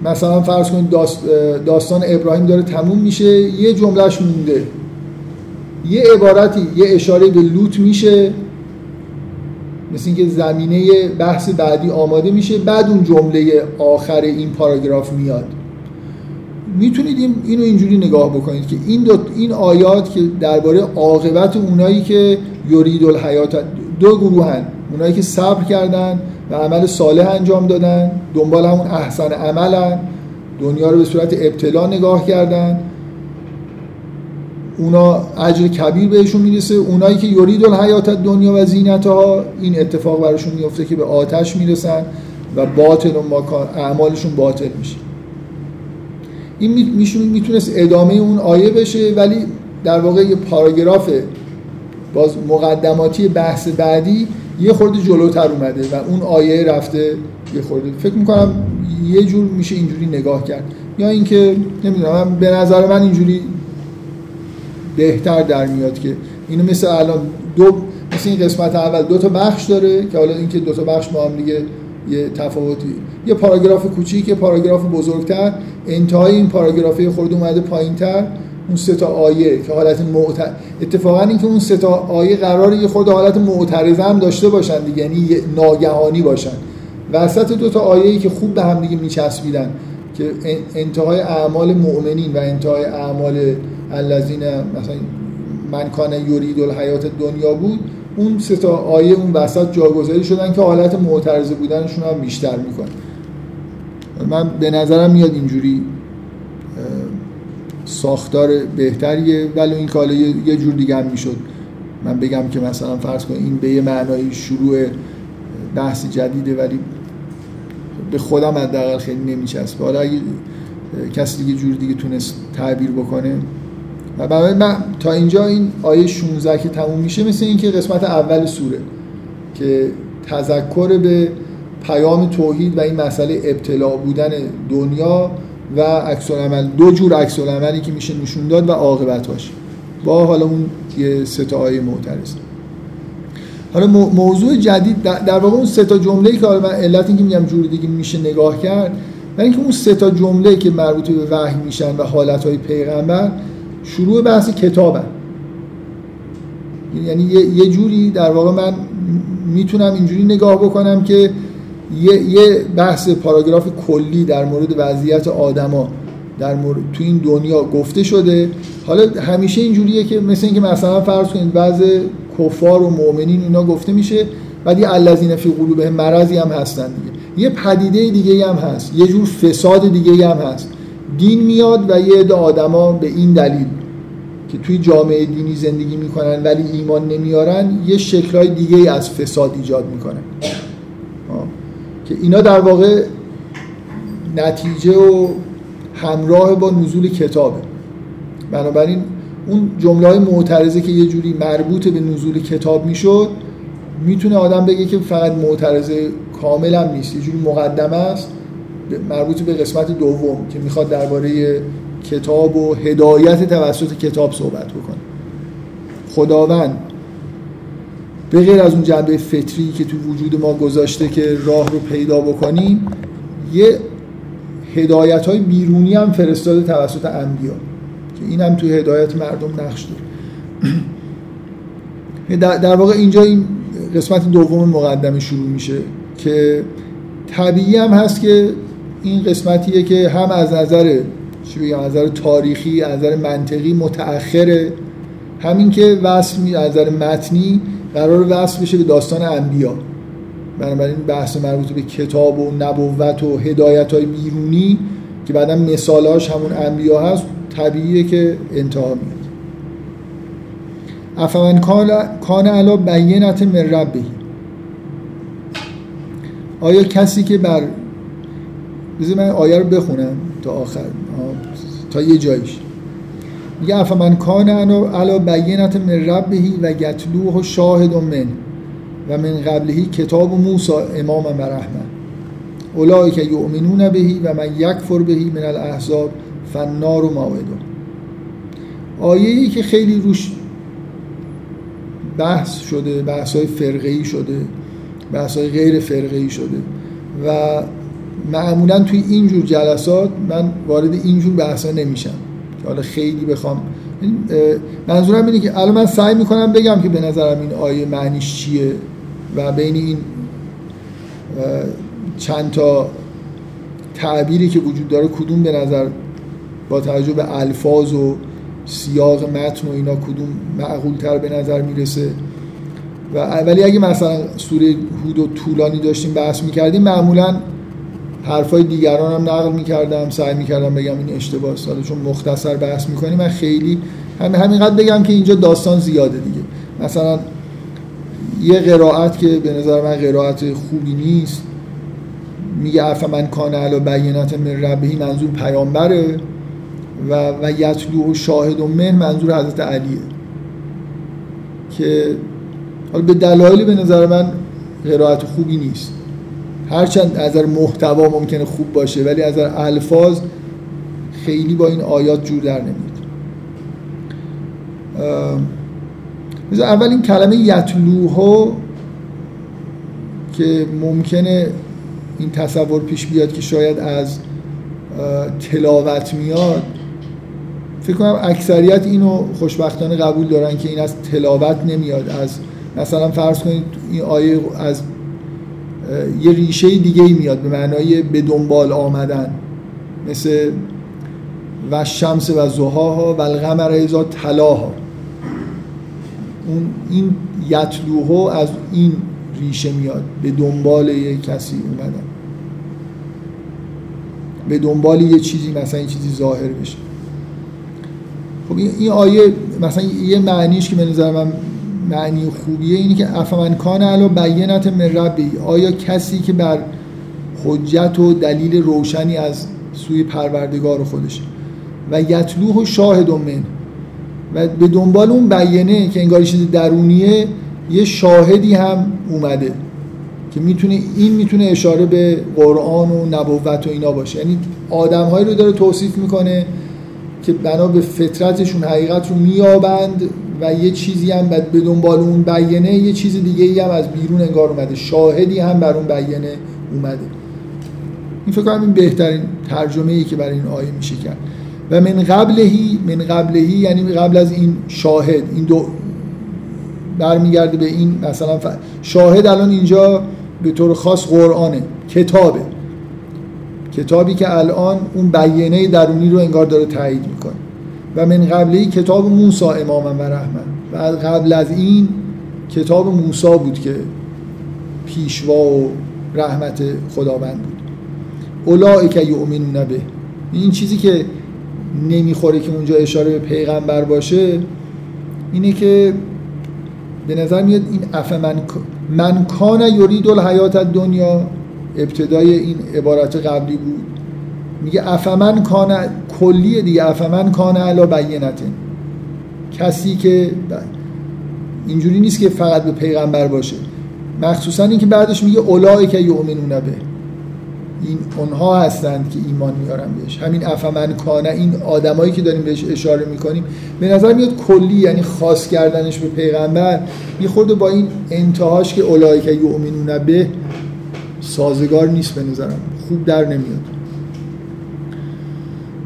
مثلا فرض کنید داستان ابراهیم داره تموم میشه یه جملهش مونده. یه عبارتی یه اشاره به لوط میشه مثل اینکه زمینه بحث بعدی آماده میشه بعد اون جمله آخر این پاراگراف میاد. می‌تونید این اینو اینجوری نگاه بکنید که این دو این آیات که درباره عاقبت اونایی که یرید الحیات دو گروهن. اونایی که صبر کردن و عمل صالح انجام دادن. دنبال همون احسن عملن. دنیا رو به صورت ابتلا نگاه کردن. اونا اجر کبیر بهشون می‌رسه. اونایی که یرید الحیات دنیا و زینتها این اتفاق براشون میفته که به آتش می‌رسن و باطل و اعمالشون باطل میشه. این می‌تونست ادامه اون آیه بشه ولی در واقع یه پاراگراف باز مقدماتی بحث بعدی یه خورده جلوتر اومده و اون آیه رفته یه خورده. فکر می‌کنم یه جور میشه اینجوری نگاه کرد. یا اینکه نمی‌دونم به نظر من اینجوری بهتر در میاد که اینو مثل الان دو مثل این قسمت اول دو تا بخش داره که حالا اینکه دو تا بخش با هم دیگه یه تفاوتی. یه پاراگراف کوچیک یه پاراگراف بزرگتر. انتهای این پاراگرافه خورده اومده پایینتر. اون سه تا آیه که حالت معتر... اتفاقا اینکه اون سه تا آیه قراره یه خود حالت معترضه هم داشته باشن دیگه یعنی ناگهانی باشن. وسط دو تا آیه‌ای که خوب به هم دیگه میچسبیدن که انتهای اعمال مؤمنین و انتهای اعمال الذین مثلا من کان یرید الحیات دنیا بود اون سه تا آیه اون وسط جاگذاری شدن که حالت معترضه بودنشون هم بیشتر می‌کنه. من به نظرم میاد اینجوری ساختار بهتریه ولی این کالا یه جور دیگه هم می‌شد. من بگم که مثلا فرض کن این به یه معنای شروع بحث جدیده ولی به خودم حداقل خیلی نمیچسبه. حالا اگه کسی دیگه جور دیگه تونست تعبیر بکنه. و برای من تا اینجا این آیه 16 که تموم میشه مثل اینکه قسمت اول سوره که تذکر به پیام توحید و این مسئله ابتلا بودن دنیا و عکس عمل دو جور عکس عملی که میشه نشون داد و عاقبتاش با حالا اون یه سه تا آیه معترض. حالا موضوع جدید در واقع اون سه تا جمله‌ای که حالا من علت اینکه میگم جور دیگه میشه نگاه کرد و اینکه اون سه تا جمله که مربوط به وحی میشن و حالتهای پیغمبر شروع بحث کتابن. یعنی یه جوری در واقع من می‌تونم اینجوری نگاه بکنم که یه, یه بحث پاراگراف کلی در مورد وضعیت آدما در مورد تو این دنیا گفته شده. حالا همیشه اینجوریه که مثل اینکه مثلا فرض کنید بعض کفار و مؤمنین اینا گفته میشه بعد یه الذین فی قلوبهم مرضی هم هستن دیگه. یه پدیده دیگه هم هست یه جور فساد دیگه هم هست. دین میاد و یه عده آدما به این دلیل که توی جامعه دینی زندگی می‌کنن ولی ایمان نمیارن یه شکلهای دیگه از فساد ایجاد می‌کنن. که اینا در واقع نتیجه و همراه با نزول کتابه. بنابراین اون جمله های معترضه که یه جوری مربوط به نزول کتاب می‌شد می‌تونه آدم بگه که فقط معترضه کامل هم نیست یه جوری مقدمه است مربوط به قسمت دوم که می‌خواد درباره کتاب و هدایت توسط کتاب صحبت بکنه. خداوند به غیر از اون جنبه فطری که تو وجود ما گذاشته که راه رو پیدا بکنیم یه هدایت های بیرونی هم فرستاده توسط انبیا که این هم تو هدایت مردم نقش داره. در واقع اینجا این قسمت دوم مقدمه شروع میشه که طبیعی هم هست که این قسمتیه که هم از نظر چی بگم از نظر تاریخی از نظر منطقی متأخره همین که وصل از نظر متنی قرار وصل بشه به داستان انبیا. بنابراین بحث مربوط به کتاب و نبوت و هدایت های بیرونی که بعدا مثالاش همون انبیا هست طبیعیه که انتها میاد. افمن کان علا بینت من ربه. آیا کسی که بر بذار من آیه رو بخونم تا آخر. تا یه جایش میگه افمن کان علا بینت من ربهی و گتلوه شاهد من و من قبلهی کتاب موسی امام و رحمن اولایی که یؤمنون بهی و من یکفر بهی من الاحزاب فنار و موعدون آیه ای که خیلی روش بحث شده بحث های فرقه شده بحث های غیر فرقه شده و معمولا توی اینجور جلسات من وارد اینجور بحثا نمیشم. که حالا خیلی بخوام. منظورم اینه که الان من سعی می‌کنم بگم که به نظرم این آیه معنیش چیه و بین این چند تا تعبیری که وجود داره کدوم به نظر با توجه به الفاظ و سیاق متن و اینا کدوم معقول تر به نظر می‌رسه. و اولی اگه مثلا سوره هود و طولانی داشتیم بحث می‌کردیم معمولا حرفای دیگران هم نقل می‌کردم سعی می‌کردم بگم این اشتباه ساله چون مختصر بحث می‌کنیم من خیلی هم همینقدر بگم که اینجا داستان زیاده دیگه. مثلا یه قرائت که به نظر من قرائت خوبی نیست. میگه عفا من کان علا بینات من ربهی منظور پیامبره. و و یتلو شاهد و من منظور حضرت علیه. که حالا به دلایلی به نظر من قرائت خوبی نیست. هرچند از نظر محتوا ممکنه خوب باشه ولی از نظر الفاظ خیلی با این آیات جور در نمیاد. اول این کلمه یتلوها که ممکنه این تصور پیش بیاد که شاید از تلاوت میاد فکر کنم اکثریت اینو خوشبختانه قبول دارن که این از تلاوت نمیاد از مثلا فرض کنید این آیه از یه ریشه دیگه میاد به معنای به دنبال آمدن. مثل و شمس و زهاها و القمر ایزا تلاها. اون این یتلوها از این ریشه میاد. به دنبال یه کسی اومدن. به دنبال یه چیزی مثلا یه چیزی ظاهر بشه. خب این آیه مثلا یه معنیش که به نظر من معنی خوبیه اینه که افمن کان علا بینت من آیا کسی که بر حجت و دلیل روشنی از سوی پروردگار خودشه و یتلوه و شاهد من. و به دنبال اون بیانه که انگار چیز درونیه یه شاهدی هم اومده که می‌تونه این می‌تونه اشاره به قرآن و نبوت و اینا باشه. یعنی آدمهایی رو داره توصیف می‌کنه که بنا به فطرتشون حقیقت رو میابند و یه چیزی هم به دنبال اون بیانه یه چیز دیگه ای هم از بیرون انگار اومده. شاهدی هم بر اون بیانه اومده. این فکر کنم این بهترین ترجمه ای که برای این آیه میشه کرد. و من قبلهی من قبلهی یعنی قبل از این شاهد. این دو برمیگرده به این مثلا شاهد الان اینجا به طور خاص قرآنه کتابه. کتابی که الان اون بیانه درونی رو انگار داره تایید می‌کنه. و من قبلی کتاب موسی امام و رحمت و قبل از این کتاب موسی بود که پیشوا و رحمت خداوند بود. اولایی که یؤمنون به. این چیزی که نمی‌خوره که اونجا اشاره به پیغمبر باشه اینه که به نظر میاد این افمن من کان یرید الحیات دنیا ابتدای این عبارت قبلی بود. میگه افمن کان کلیه دیگه افمن کان علا بینته. کسی که اینجوری نیست که فقط به پیغمبر باشه. مخصوصا اینکه بعدش میگه اولایی که یؤمنون به. این اونها هستند که ایمان میارن بهش. همین افمن کانه این آدمایی که داریم بهش اشاره می‌کنیم به نظر میاد کلی یعنی خاص کردنش به پیغمبر. یه با این انتهاش که اولایی که یؤمنون به سازگار نیست به نظرم. خوب در نمیاد.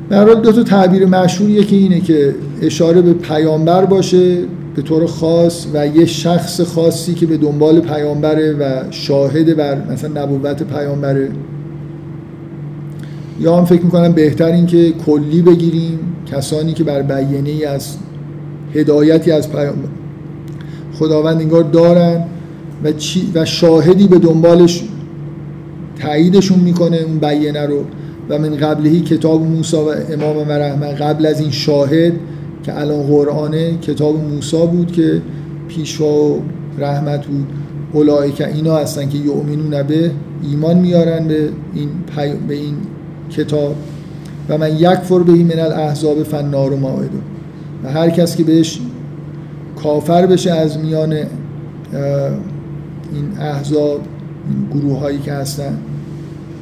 در دو تا تعبیر مشهوریه که اینه که اشاره به پیامبر باشه به طور خاص و یه شخص خاصی که به دنبال پیامبره و شاهد بر مثلا نبوت پیامبره. یا هم فکر می‌کنم بهتر این که کلی بگیریم کسانی که بر بیانه ای از هدایتی از پیامبر خداوند انگار دارن و, و شاهدی به دنبالش تاییدشون می‌کنه اون بیانه رو. و من قبلهی کتاب موسی و امام و رحمه قبل از این شاهد که الان قرآنه کتاب موسی بود که پیشوا و رحمت بود. اولای که اینا هستن که یؤمنون به ایمان میارن به این, به این کتاب. و من یک فر بهی من الاحزاب فنار و ماعدو و هر کس که بهش کافر بشه از میان این احزاب گروه هایی که هستن.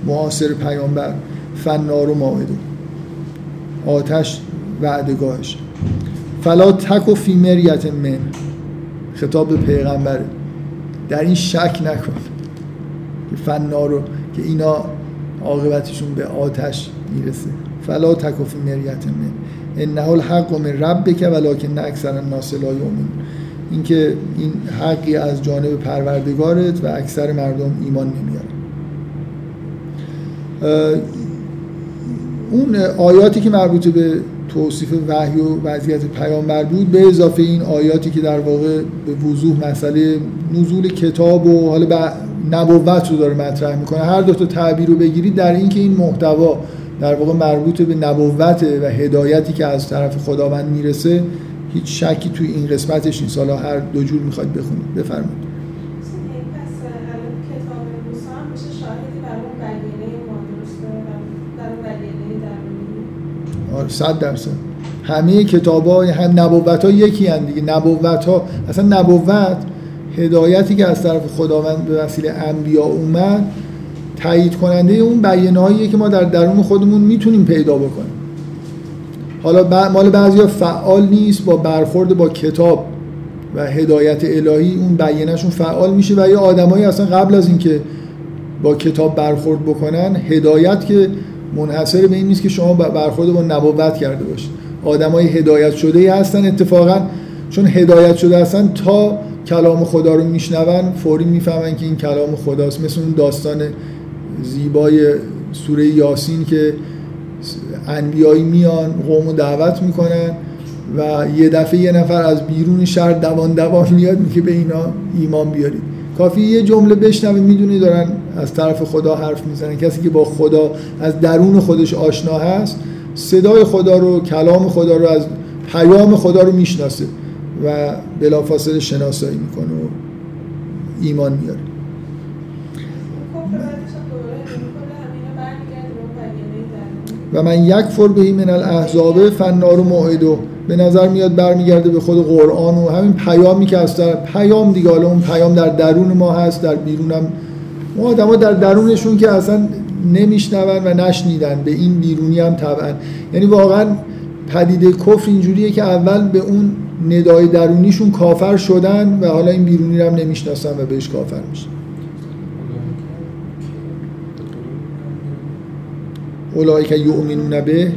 معاصر پیامبر فنار و ماعدو آتش وعدگاهش. فلا تک و فی مریت من. خطاب به پیغمبره در این شک نکن. که فنارو که اینا عاقبتشون به آتش می‌رسه. فلا تک و فی مریت من. انه الحق من ربک ولکن اکثر الناس لا یؤمنون. اینکه این حقی از جانب پروردگارت و اکثر مردم ایمان نمیارن اون آیاتی که مربوط به توصیف وحی و وضعیت پیامبر بود به اضافه این آیاتی که در واقع به وضوح مسئله نزول کتاب و حالا نبوت رو داره مطرح می‌کنه. هر دو تا تعبیر رو بگیرید در اینکه این محتوا در واقع مربوط به نبوت و هدایتی که از طرف خداوند می‌رسه هیچ شکی توی این قسمتش نیست. حالا هر دو جور می‌خواید بخونید. بفرمایید. آره صد درصد. همه کتاب ها هم نبوت ها یکی هن دیگه. نبوت ها اصلا نبوت هدایتی که از طرف خداوند به وسیله انبیا اومد تایید کننده اون بیانه که ما در درون خودمون می‌تونیم پیدا بکنیم. حالا مال بعضیا فعال نیست با برخورد با کتاب و هدایت الهی اون بیانشون فعال میشه و یه آدمایی اصلا قبل از اینکه با کتاب برخورد بکنن هدایت که منحصر به این نیست که شما برخورد با نبوت کرده باشید. آدمای هدایت شده ای هستن اتفاقا چون هدایت شده هستن تا کلام خدا رو میشنون فوری می‌فهمن که این کلام خداست. مثل اون داستان زیبای سوره یاسین که انبیایی میان قوم دعوت می‌کنن و یه دفعه یه نفر از بیرون شهر دوان دوان میاد میگه به اینا ایمان بیارید. کافی یه جمله بشنوه می‌دونی دارن از طرف خدا حرف می‌زنن. کسی که با خدا از درون خودش آشنا هست صدای خدا رو کلام خدا رو از پیام خدا رو می‌شناسه و بلافاصله شناسایی می‌کنه و ایمان میاره و من یک فر بهی من الاحزاب فنار و موعدو به نظر میاد برمیگرده به خود قرآن و همین پیامی که از در پیام دیگه حالا اون پیام در درون ما هست در بیرونم. ما آدم در درونشون که اصلا نمیشنون و نشنیدن به این بیرونی هم طبعا. یعنی واقعا پدیده کفر اینجوریه که اول به اون ندای درونیشون کافر شدن و حالا این بیرونی رو هم نمی‌شناسن و بهش کافر میشن. اولایی که یؤمنون به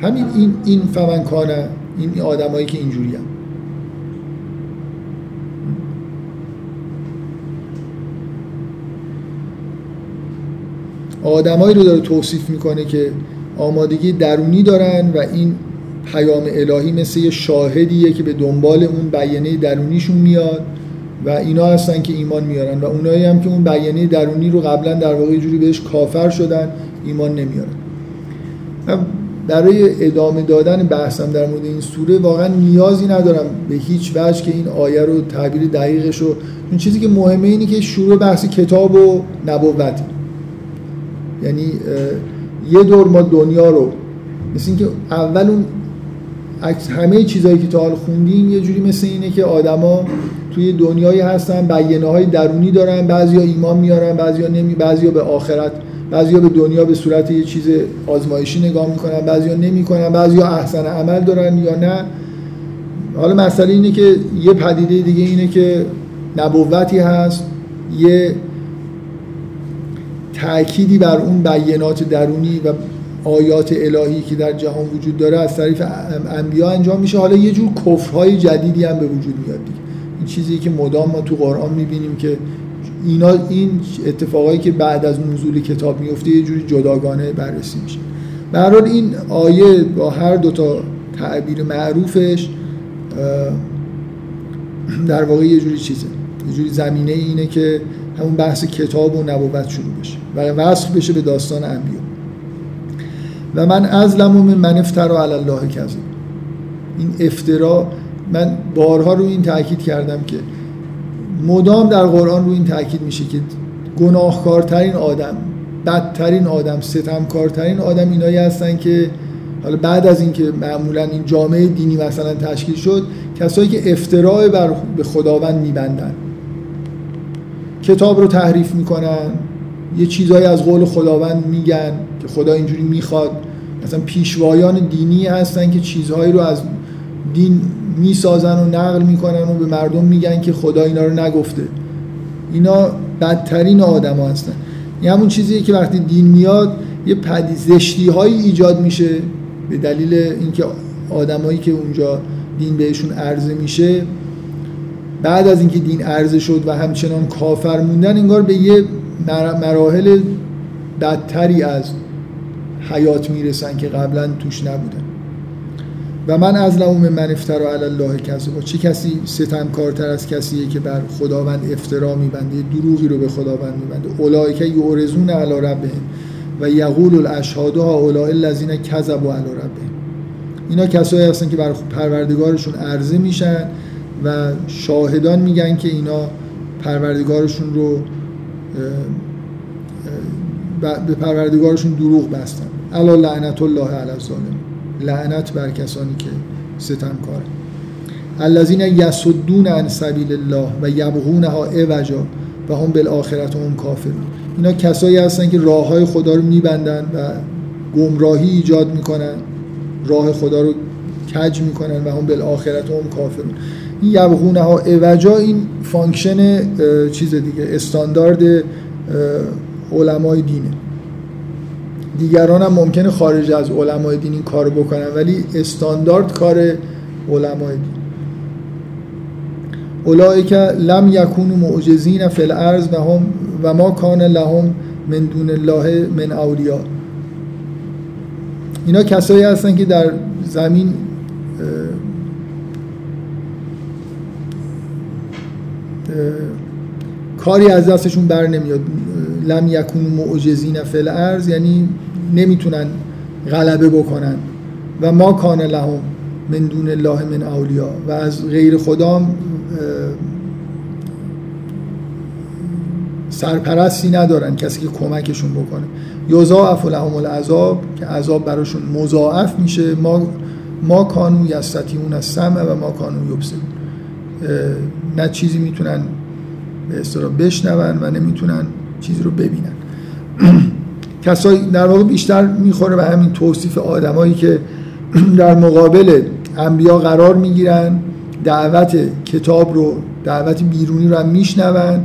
همین این این فمنکانه این آدمایی که اینجوری هم. آدمایی رو داره توصیف می‌کنه که آمادگی درونی دارن و این پیام الهی مثل یه شاهدیه که به دنبال اون بیانه درونیشون میاد و اینا هستن که ایمان میارن. و اونایی هم که اون بیانه درونی رو قبلا در واقع جوری بهش کافر شدن ایمان نمیارن. برای ادامه دادن بحثم در مورد این سوره واقعا نیازی ندارم به هیچ وجه که این آیه رو تعبیر دقیقش رو اون چیزی که مهمه اینه که شروع بحث کتاب و نبوت. یعنی یه دور ما دنیا رو مثل اینکه اول اون همه چیزهایی که تا حال خوندیم یه جوری مثل اینه که آدما توی دنیایی هستن بیانه های درونی دارن بعضیا ایمان میارن بعضیا نمی بعضیا به آخرت بعضیا به دنیا به صورت یه چیز آزمایشی نگاه می‌کنن بعضیا نمی‌کنن بعضیا احسن عمل دارن یا نه. حالا مسئله اینه که یه پدیده دیگه اینه که نبوتی هست یه تأکیدی بر اون بیانات درونی و آیات الهی که در جهان وجود داره از طریق انبیا انجام میشه. حالا یه جور کفرهای جدیدی هم به وجود میاد دیگه. چیزی که مدام ما تو قرآن می‌بینیم که اینا این اتفاقایی که بعد از نزول کتاب میفته یه جوری جداگانه بررسی میشه. هر این آیه با هر دو تا تعبیر معروفش در واقع یه جوری چیزه. یه جوری زمینه اینه که همون بحث کتاب و نبوت شروع بشه و وصل بشه به داستان انبیا. و من از من من افترا علی الله کذب این افترا من بارها رو این تاکید کردم که مدام در قرآن رو این تاکید میشه که گناهکارترین آدم بدترین آدم ستمکارترین آدم اینایی هستن که حالا بعد از اینکه معمولا این جامعه دینی مثلا تشکیل شد کسایی که افتراع بر به خداوند میبندن. کتاب رو تحریف می‌کنن یه چیزایی از قول خداوند میگن که خدا اینجوری می‌خواد. مثلا پیشوایان دینی هستن که چیزهایی رو از دین می‌سازن و نقل می‌کنن و به مردم میگن که خدا اینا رو نگفته. اینا بدترین آدم ها هستن. این همون چیزیه که وقتی دین میاد یه پدی زشتی هایی ایجاد میشه به دلیل اینکه آدمایی که اونجا دین بهشون عرضه میشه. بعد از اینکه دین عرضه شد و همچنان کافر موندن انگار به یه مراحل بدتری از حیات می‌رسن که قبلا توش نبودن. و من از لوم من افترا علی الله کذبا. چه کسی ستمکارتر از کسیه که بر خداوند افترا میبنده دروغی رو به خداوند میبنده. اولئک یعرضون علی ربهم و یقول الاشهاد ها اولئک الذین کذبوا علی ربهم. اینا کسایی هستن که بر پروردگارشون عرضه میشن و شاهدان میگن که اینا پروردگارشون رو به پروردگارشون دروغ بستن. الا لعنت الله علی الظالم لعنت بر کسانی که ستم کار. الذین یسدون عن سبیل الله و یبغونها عوجا و هم بالآخرة هم کافرون. اینا کسایی هستن که راه های خدا رو میبندن و گمراهی ایجاد می‌کنن. راه خدا رو کج می‌کنن و هم بالآخرة هم کافرون. این یبغونها عوجا این function چیز دیگه استاندارد علمای دینه. دیگران هم ممکنه خارج از علمای دین این کار بکنن ولی استاندارد کار علمای دین. اولایی که لم یکونو معجزین فی و هم و ما کان لهم من دون الله من اولیا اینا کسایی هستن که در زمین کاری از دستشون بر نمیاد. لم یکون معجزین فی یعنی نمی‌تونن غلبه بکنن. و ما کان لهم من دون الله من اولیا. و از غیر خدام سرپرستی ندارن کسی که کمکشون بکنه. یضاعف لهم العذاب که عذاب براشون مضاعف میشه. ما ما کانو یستتیون از سمع و ما کانو یبصرون. نه چیزی می‌تونن به اصطلاح بشنون و نمی‌تونن چیزی رو ببینن. کسایی در واقع بیشتر می‌خوره به همین توصیف آدمایی که در مقابل انبیا قرار می‌گیرن دعوت کتاب رو دعوت بیرونی رو هم میشنون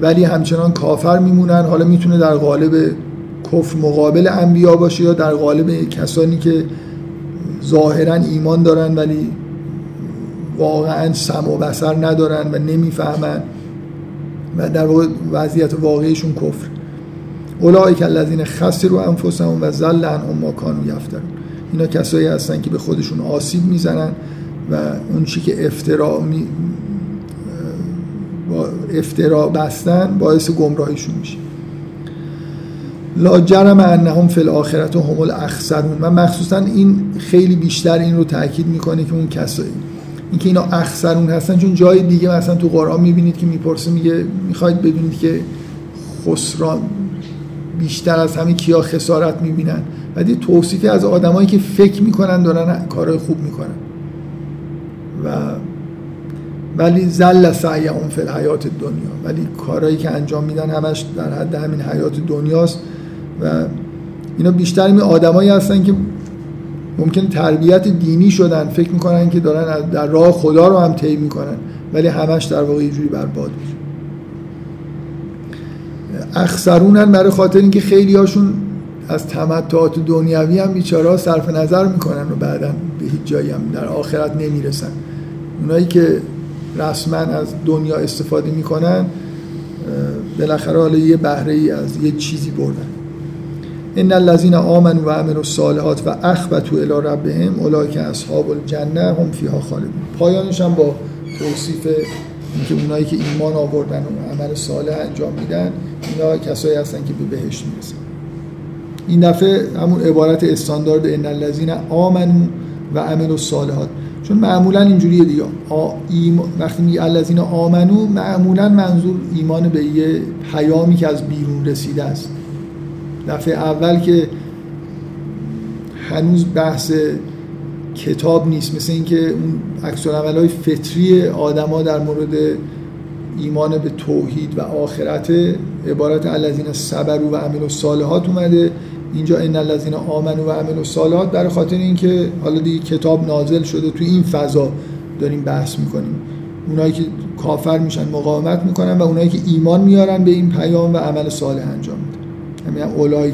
ولی همچنان کافر میمونن. حالا می‌تونه در قالب کفر مقابل انبیا باشه یا در قالب کسانی که ظاهرا ایمان دارن ولی واقعا سم و بسر ندارن و نمی‌فهمن و در واقع وضعیت واقعیشون کفر. اولئک الذین خسروا انفسهم و ضل عنهم ما کانوا یفترون. اینا کسایی هستن که به خودشون آسیب می‌زنن و اون چی که افترا می با افترا بستن باعث گمراهیشون میشه. لا جرم انهم فی الاخرت هم الاخسرون. و مخصوصا این خیلی بیشتر این رو تاکید می‌کنه که اون کسایی. اینکه اینا اخسرون هستن چون جای دیگه مثلا تو قرآن می‌بینید که می‌پرسه میگه می‌خواید بدونید که خسران بیشتر از همه کیا خسارت می‌بینن. بعد یه توصیفی از آدمایی که فکر می‌کنن دارن کارهای خوب می‌کنن. و ولی زل سعیهم فی الحیات دنیا ولی کارهایی که انجام میدن همش در حد همین حیات دنیاست. و اینا بیشتر این آدمایی هستن که ممکن تربیت دینی شدن فکر می‌کنن که دارن در راه خدا رو هم طی می‌کنن. ولی همش در واقع یه جوری برباد میشه. اخسرونن برای خاطر اینکه خیلی هاشون از تمتعات دنیوی هم بیچاره صرف نظر می‌کنن و بعدا به هیچ جایی هم در آخرت نمی‌رسن. اونایی که رسما از دنیا استفاده می‌کنن بالاخره حالا یه بهره ای از یه چیزی بردن. ان الذين آمنوا و عملوا الصالحات و اخبتوا الى ربهم اولئک اصحاب الجنه هم فیها خالدون. پایانش هم با توصیف اینکه اونایی که ایمان آوردن و عمل صالح انجام میدن اینا کسایی هستن که به بهشت می‌رسن. این دفعه همون عبارت استاندارد ان الذين آمنوا و عملوا الصالحات چون معمولا اینجوریه دیگه. وقتی میگه الذین آمنو معمولا منظور ایمان به یه پیامی که از بیرون رسیده است. دفعه اول که هنوز بحث کتاب نیست مثل اینکه اون عکس های فطری آدما در مورد ایمان به توحید و آخرت عبارت الذین صبروا و عملوا الصالحات اومده. اینجا ان الذين آمنوا و عملوا الصالحات برای خاطر اینکه حالا دیگه کتاب نازل شده تو این فضا داریم بحث می‌کنیم. اونایی که کافر میشن مقاومت می‌کنن و اونایی که ایمان میارن به این پیام و عمل صالح انجام میدن. همین اولایی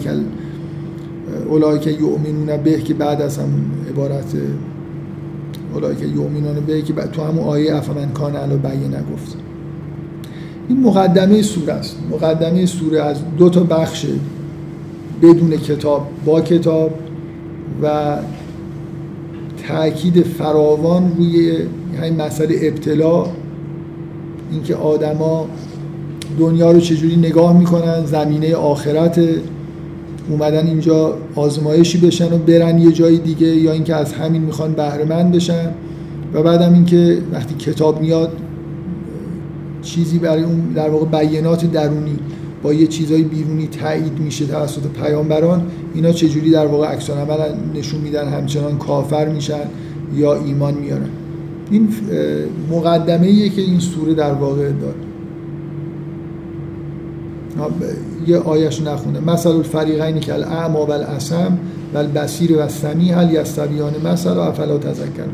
که اولایی که یؤمنون به که بعد از همون عبارت اولایی که یؤمنون به که تو همون آیه افمن کان علی بیه نگفت. این مقدمه سوره است. مقدمه سوره از دو تا بخش بدون کتاب با کتاب و تاکید فراوان روی همین مسئله ابتلا اینکه آدما دنیا رو چجوری نگاه می‌کنن زمینه آخرت اومدن اینجا آزمایشی بشن و برن یه جای دیگه یا اینکه از همین می‌خوان بهره بشن. و بعدم اینکه وقتی کتاب میاد چیزی برای اون در واقع بیانات درونی با یه چیزای بیرونی تایید میشه توسط پیامبران اینا چجوری در واقع عکس عمل نشون میدن؟ همچنان کافر میشن یا ایمان میارن؟ این مقدمه ایه که این سوره در واقع داره. یه آیش نخونه مثل الفریقین که الاعما و الاسم و البصیر و السمی هل یستویان مثل و افلا تذکر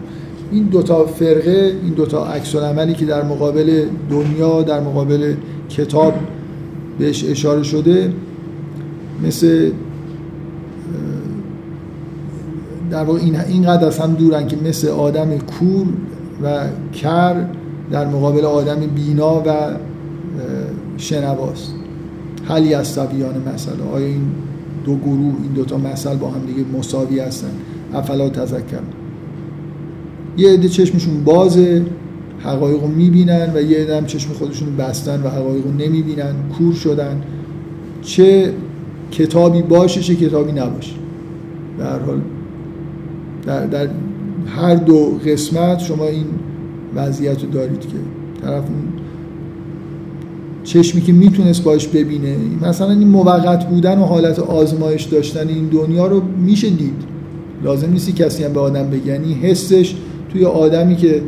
این دوتا فرقه این دوتا عکس عملی که در مقابل دنیا در مقابل کتاب بهش اشاره شده مثل در واقع این اینقدر از هم دورن که مثل آدم کور و کر در مقابل آدم بینا و شنواست. حلی از سویان مثلا آیا این دو گروه این دوتا مثل با هم دیگه مساوی هستن؟ افلا تذکر. یه عده چشمشون بازه حقایق رو می‌بینن و یه عده هم چشم خودشون بستن و حقایق رو نمی‌بینن. کور شدن. چه کتابی باشه چه کتابی نباشه. در حال در, در هر دو قسمت شما این وضعیت رو دارید که طرف چشمی که می‌تونست باش ببینه. مثلا این موقت بودن و حالت آزمایش داشتن این دنیا رو میشه دید. لازم نیستی کسی هم به آدم بگنی یعنی حسش توی آدمی که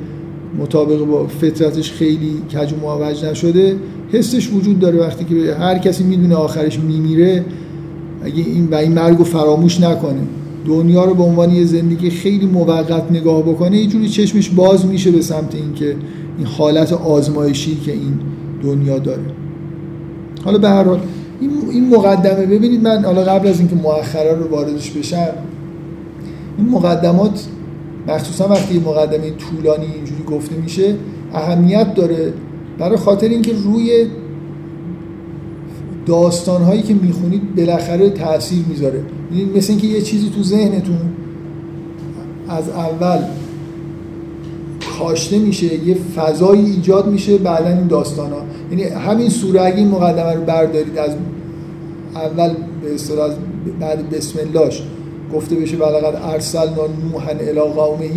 مطابق با فطرتش خیلی کج و معوج نشده حسش وجود داره وقتی که هر کسی می‌دونه آخرش میمیره اگه این و این مرگ رو فراموش نکنه. دنیا رو به عنوان یه زندگی خیلی موقت نگاه بکنه یه جوری چشمش باز میشه به سمت اینکه این حالت آزمایشی که این دنیا داره. حالا به هر حال این, این مقدمه ببینید من حالا قبل از اینکه مؤخرا رو واردش بشم این مقدمات مخصوصا وقتی مقدمه طولانی اینجوری گفته میشه اهمیت داره برای خاطر اینکه روی داستان هایی که می‌خونید بالاخره تاثیر می‌ذاره. مثل اینکه یه چیزی تو ذهنتون از اول کاشته میشه یه فضایی ایجاد میشه بعدا این داستان ها یعنی همین سوره اگه این مقدمه رو بردارید از اول به اصطلاح بعد بسم اللهش گفته بشه بلغت ارسلنا نوحا الی قومه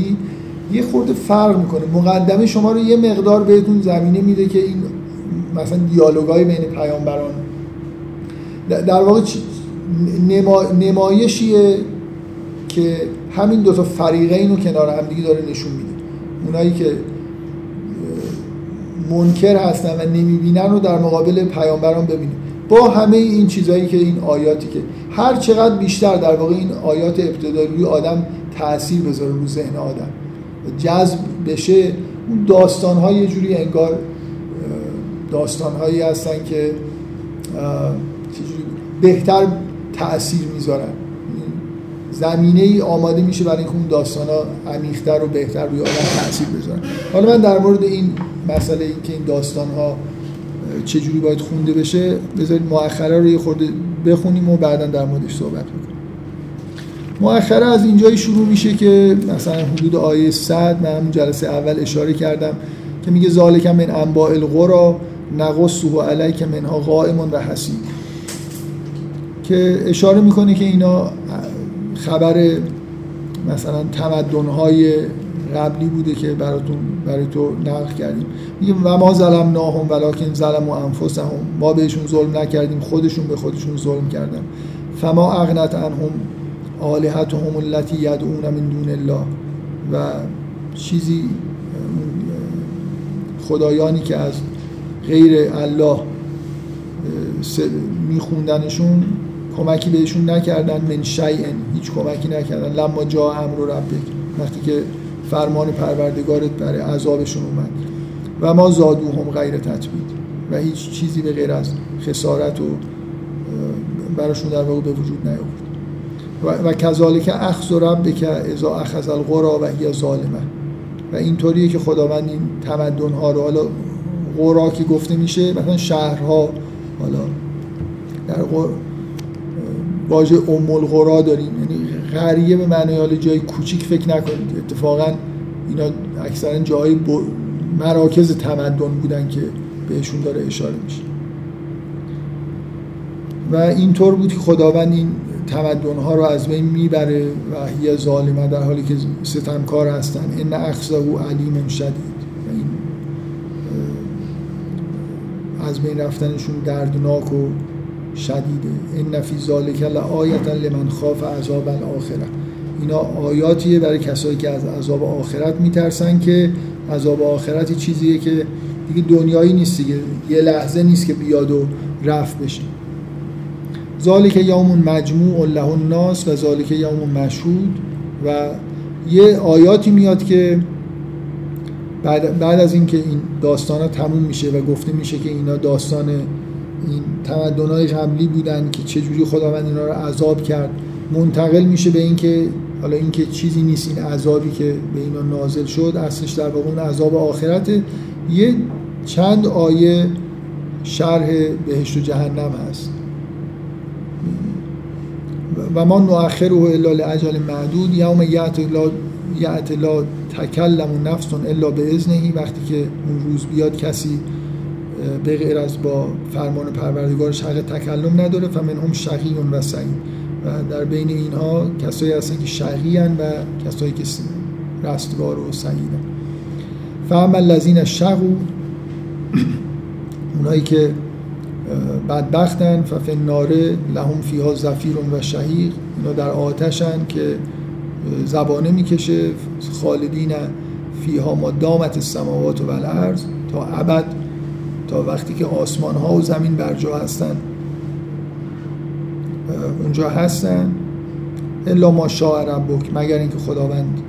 یه خورده فرق می‌کنه. مقدمه شما رو یه مقدار بهتون زمینه میده که این مثلا دیالوگای بین پیامبران. در واقع نمایشیه که همین دو تا فریقین رو کنار همدیگه داره نشون میده. اونایی که منکر هستن و نمی‌بینن رو در مقابل پیامبران ببینید با همه این چیزهایی که این آیاتی که هر چقدر بیشتر در واقع این آیات ابتدایی روی آدم تاثیر بذاره رو ذهن آدم جذب بشه اون داستان یه جوری انگار داستان هایی هستن که بهتر تاثیر می‌ذارن. زمینه ای آماده میشه برای اینکه اون داستان ها عمیق‌تر و بهتر روی آدم تاثیر بذارن حالا من در مورد این مسئله این که این داستان ها چجوری باید خونده بشه بذارید مؤخره رو یه خورده بخونیم و بعدا در موردش صحبت بکنیم مؤخره از اینجایی شروع میشه که مثلا حدود آیه 100 من همون جلسه اول اشاره کردم که میگه ذالک من انباء القرى نقصه علیک منها قائم و حسید که اشاره می‌کنه که اینا خبر مثلا تمدن‌های قبلی بوده که براتون برای تو نقل کردیم. میگه و ما ظلم ناهم ولکن ظلم و انفسهم. ما بهشون ظلم نکردیم خودشون به خودشون ظلم کردن. فما اغنت عنهم آلهتهم التي یدعون من دون الله. و چیزی خدایانی که از غیر الله میخوندنشون کمکی بهشون نکردن من شیئن هیچ کمکی نکردن. لما جا امر ربک وقتی که فرمان پروردگارت برای عذابشون اومد. و ما زادو هم غیر تطبید و هیچ چیزی به غیر از خسارت و براشون در واقع به وجود نیاورد. و, و کذالک اخذ که ازا اخذ القرا و هی ظالمه. و اینطوریه که خداوند این تمدن ها رو حالا قرا که گفته میشه مثلا شهرها حالا در واژه ام القرا داریم. یعنی قریه به معنای حال جای کوچیک فکر نکنید. اتفاقا اینا اکثرا جای مراکز تمدن بودن که بهشون داره اشاره میشه. و اینطور بود که خداوند این تمدن ها رو از بین می‌بره و هی ظالمه در حالی که ستمکار هستن. ان اخذه علیم شدید. و این از بین رفتنشون دردناک و شدیده. این فی ذالک لآیتا لمن خاف عذاب الاخره اینا آیاتیه برای کسایی که از عذاب آخرت میترسن که عذاب آخرتی چیزیه که دیگه دنیایی نیست دیگه. یه لحظه نیست که بیاد و رفت بشه. ذالک یوم مجموع له الناس و ذالک یوم مشهود. و یه آیاتی میاد که بعد, بعد از اینکه این داستان ها تموم میشه و گفته میشه که اینا داستان این تمدن‌های قبلی بودن که چجوری خداوند اینا رو عذاب کرد. منتقل میشه به اینکه حالا اینکه چیزی نیست این عذابی که به اینا نازل شد اصلش در واقع اون عذاب آخرت یه چند آیه شرح بهشت و جهنم هست. و ما نؤخره الا لاجل معدود یوم یعت لا تکلم نفس الا به اذنه وقتی که اون روز بیاد کسی به غیر از با فرمان پروردگارش حق تکلم نداره فمن هم شقیون و سعید. و در بین اینها کسایی هستن که شقیان و کسایی که رستگار و سعیدن. فهم الذین شقو اونایی که بدبختن ففن ناره لهم فیها زفیر و شهیق اینا در آتشن که زبانه می‌کشه خالدین فیها ما دامت السماوات و الارض تا ابد. تا وقتی که آسمان ها و زمین بر جا هستن. اونجا هستن. الا ما شاء ربک مگر اینکه خداوند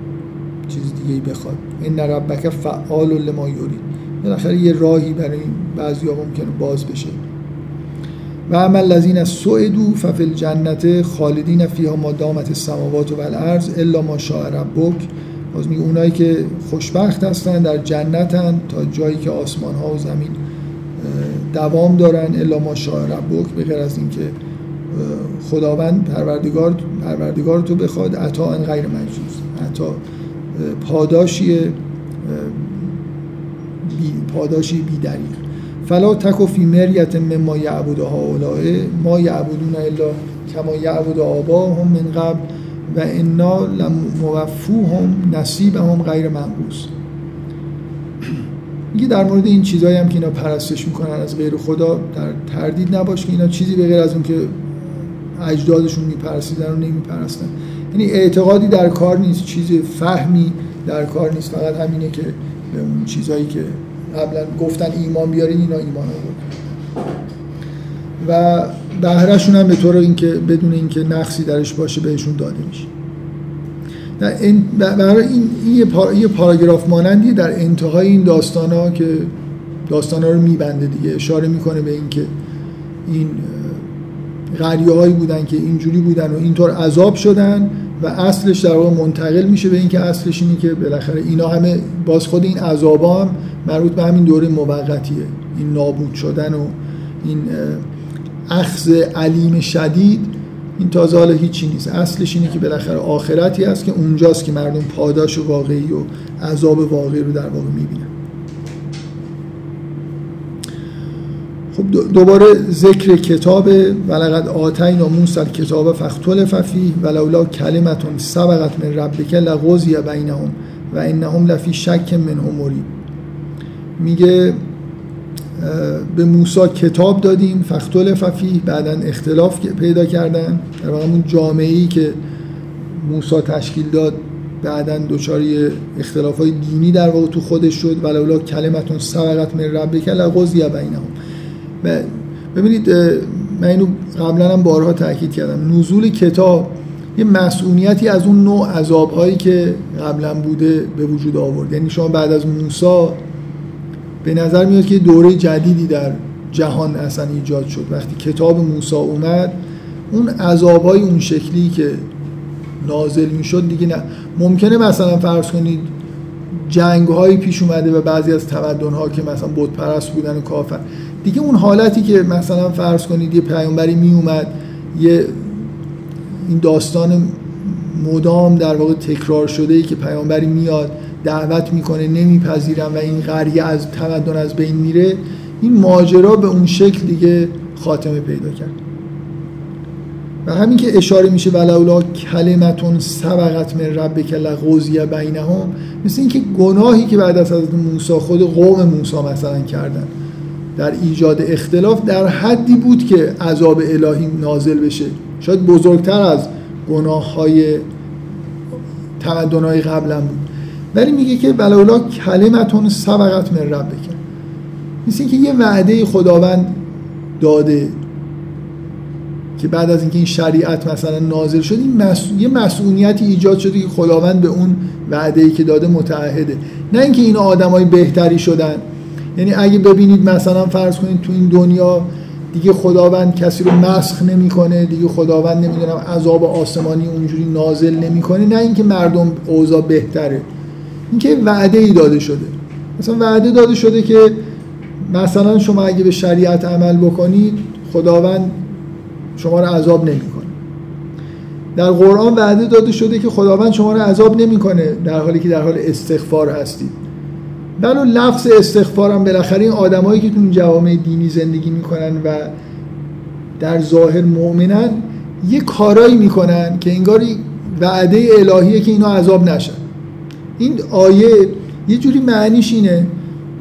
چیز دیگه ای بخواد. این ربک فعال لما یوری بالاخره یه راهی برای بعضی ها ممکنه باز بشه. و عمل لذین سعدو ففل جنت خالدین فیها ما دامت السماوات و الارض الا ما شاء ربک. باز میگه اونایی که خوشبخت هستن در جنتن تا جایی که آسمان ها و زمین دوام دارن الا ما شاء ربک به غیر از اینکه خداوند پروردگار پروردگار تو بخواد عطا غیر مجوز. عطا پاداشی پاداشی بی دریغ فلا تکو فی مریت مما یعبد هؤلاء ما یعبدون الا کما یعبد آباهم من قبل و انا لموفوهم نصیبهم غیر منقوص. میگه در مورد این چیزایی هم که اینا پرستش می‌کنن از غیر خدا در تردید نباش که اینا چیزی به غیر از اون که اجدادشون میپرسیدن و نمیپرستن. یعنی اعتقادی در کار نیست چیز فهمی در کار نیست. فقط همینه که به اون چیزایی که قبلا گفتن ایمان بیارین اینا ایمان آورد و بهرهشون هم به طور اینکه بدون اینکه نقصی درش باشه بهشون داده میشه. در این برای این, این یه, پاراگراف مانندی در انتهای این داستان ها که داستان ها رو میبنده دیگه. اشاره می‌کنه به اینکه این غریه هایی بودن که اینجوری بودن و اینطور عذاب شدن و اصلش در واقع منتقل میشه به اینکه اصلش اینی که بالاخره اینا همه باز خود این عذابا هم مربوط به همین دوره موقتیه. این نابود شدن و این اخذ علیم شدید این تازه حالا هیچی نیست. اصلش اینه که بالاخره آخرتی هست که اونجاست که مردم پاداش واقعی و عذاب واقعی رو در واقع می‌بینن. خب دوباره ذکر کتاب ولقد آتینا موسی الکتاب فاختلف فیه ولولا کلمتون سبقت من ربک لغوزی بینهم و انهم لفی شک منهم مرید. میگه به موسی کتاب دادیم فختل ففی بعدا اختلاف پیدا کردن. در اون جامعه ای که موسی تشکیل داد بعدا دچاری اختلاف های دینی در واقع تو خودش شد. ولولا کلمتون سبقت من ربک لغوزی بینهم. ببینید من اینو قبلا هم بارها تاکید کردم. نزول کتاب یه مسئولیتی از اون نوع عذاب هایی که قبلا بوده به وجود آورد. یعنی شما بعد از موسی به نظر میاد که دوره جدیدی در جهان اصلا ایجاد شد. وقتی کتاب موسی اومد اون عذابای اون شکلی که نازل می‌شد دیگه نه. ممکنه مثلا فرض کنید جنگ هایی پیش اومده و بعضی از تمدن ها که مثلا بت پرست بودن و کافر. دیگه اون حالتی که مثلا فرض کنید یه پیامبری می اومد یه این داستان مدام در واقع تکرار شده ای که پیامبری میاد دعوت می‌کنه نمیپذیرم و این قریه از تمدن از بین میره این ماجرا به اون شکل دیگه خاتمه پیدا کرد. و همین که اشاره میشه ولولا کلمتون سبقت من ربک لغوزی بینهم مثل اینکه گناهی که بعد از حضرت موسی خود قوم موسی مثلا کردن در ایجاد اختلاف در حدی بود که عذاب الهی نازل بشه. شاید بزرگتر از گناه های تمدن های قبلا بود. ولی میگه که بلولا کلمتون سبقت من رب بکن مثل که یه وعده خداوند داده که بعد از اینکه این شریعت مثلا نازل شد این یه مسئولیتی ایجاد شده که خداوند به اون وعده ای که داده متعهده. نه اینکه این آدمای بهتری شدن. یعنی اگه ببینید مثلا فرض کنید تو این دنیا دیگه خداوند کسی رو مسخ نمی‌کنه دیگه خداوند نمی‌دونم عذاب آسمانی اونجوری نازل نمی‌کنه. نه اینکه مردم اوضاع بهتره. اینکه وعده ای داده شده. مثلا وعده داده شده که مثلا شما اگه به شریعت عمل بکنید خداوند شما رو عذاب نمی‌کنه. در قرآن وعده داده شده که خداوند شما رو عذاب نمی‌کنه در حالی که در حال استغفار هستید. بلو لفظ استغفار هم بالاخره این آدمایی که تو جوامع دینی زندگی می‌کنن و در ظاهر مؤمنن یه کارایی می‌کنن که انگاری وعده الهیه که اینا عذاب نشن. این آیه یه جوری معنیش اینه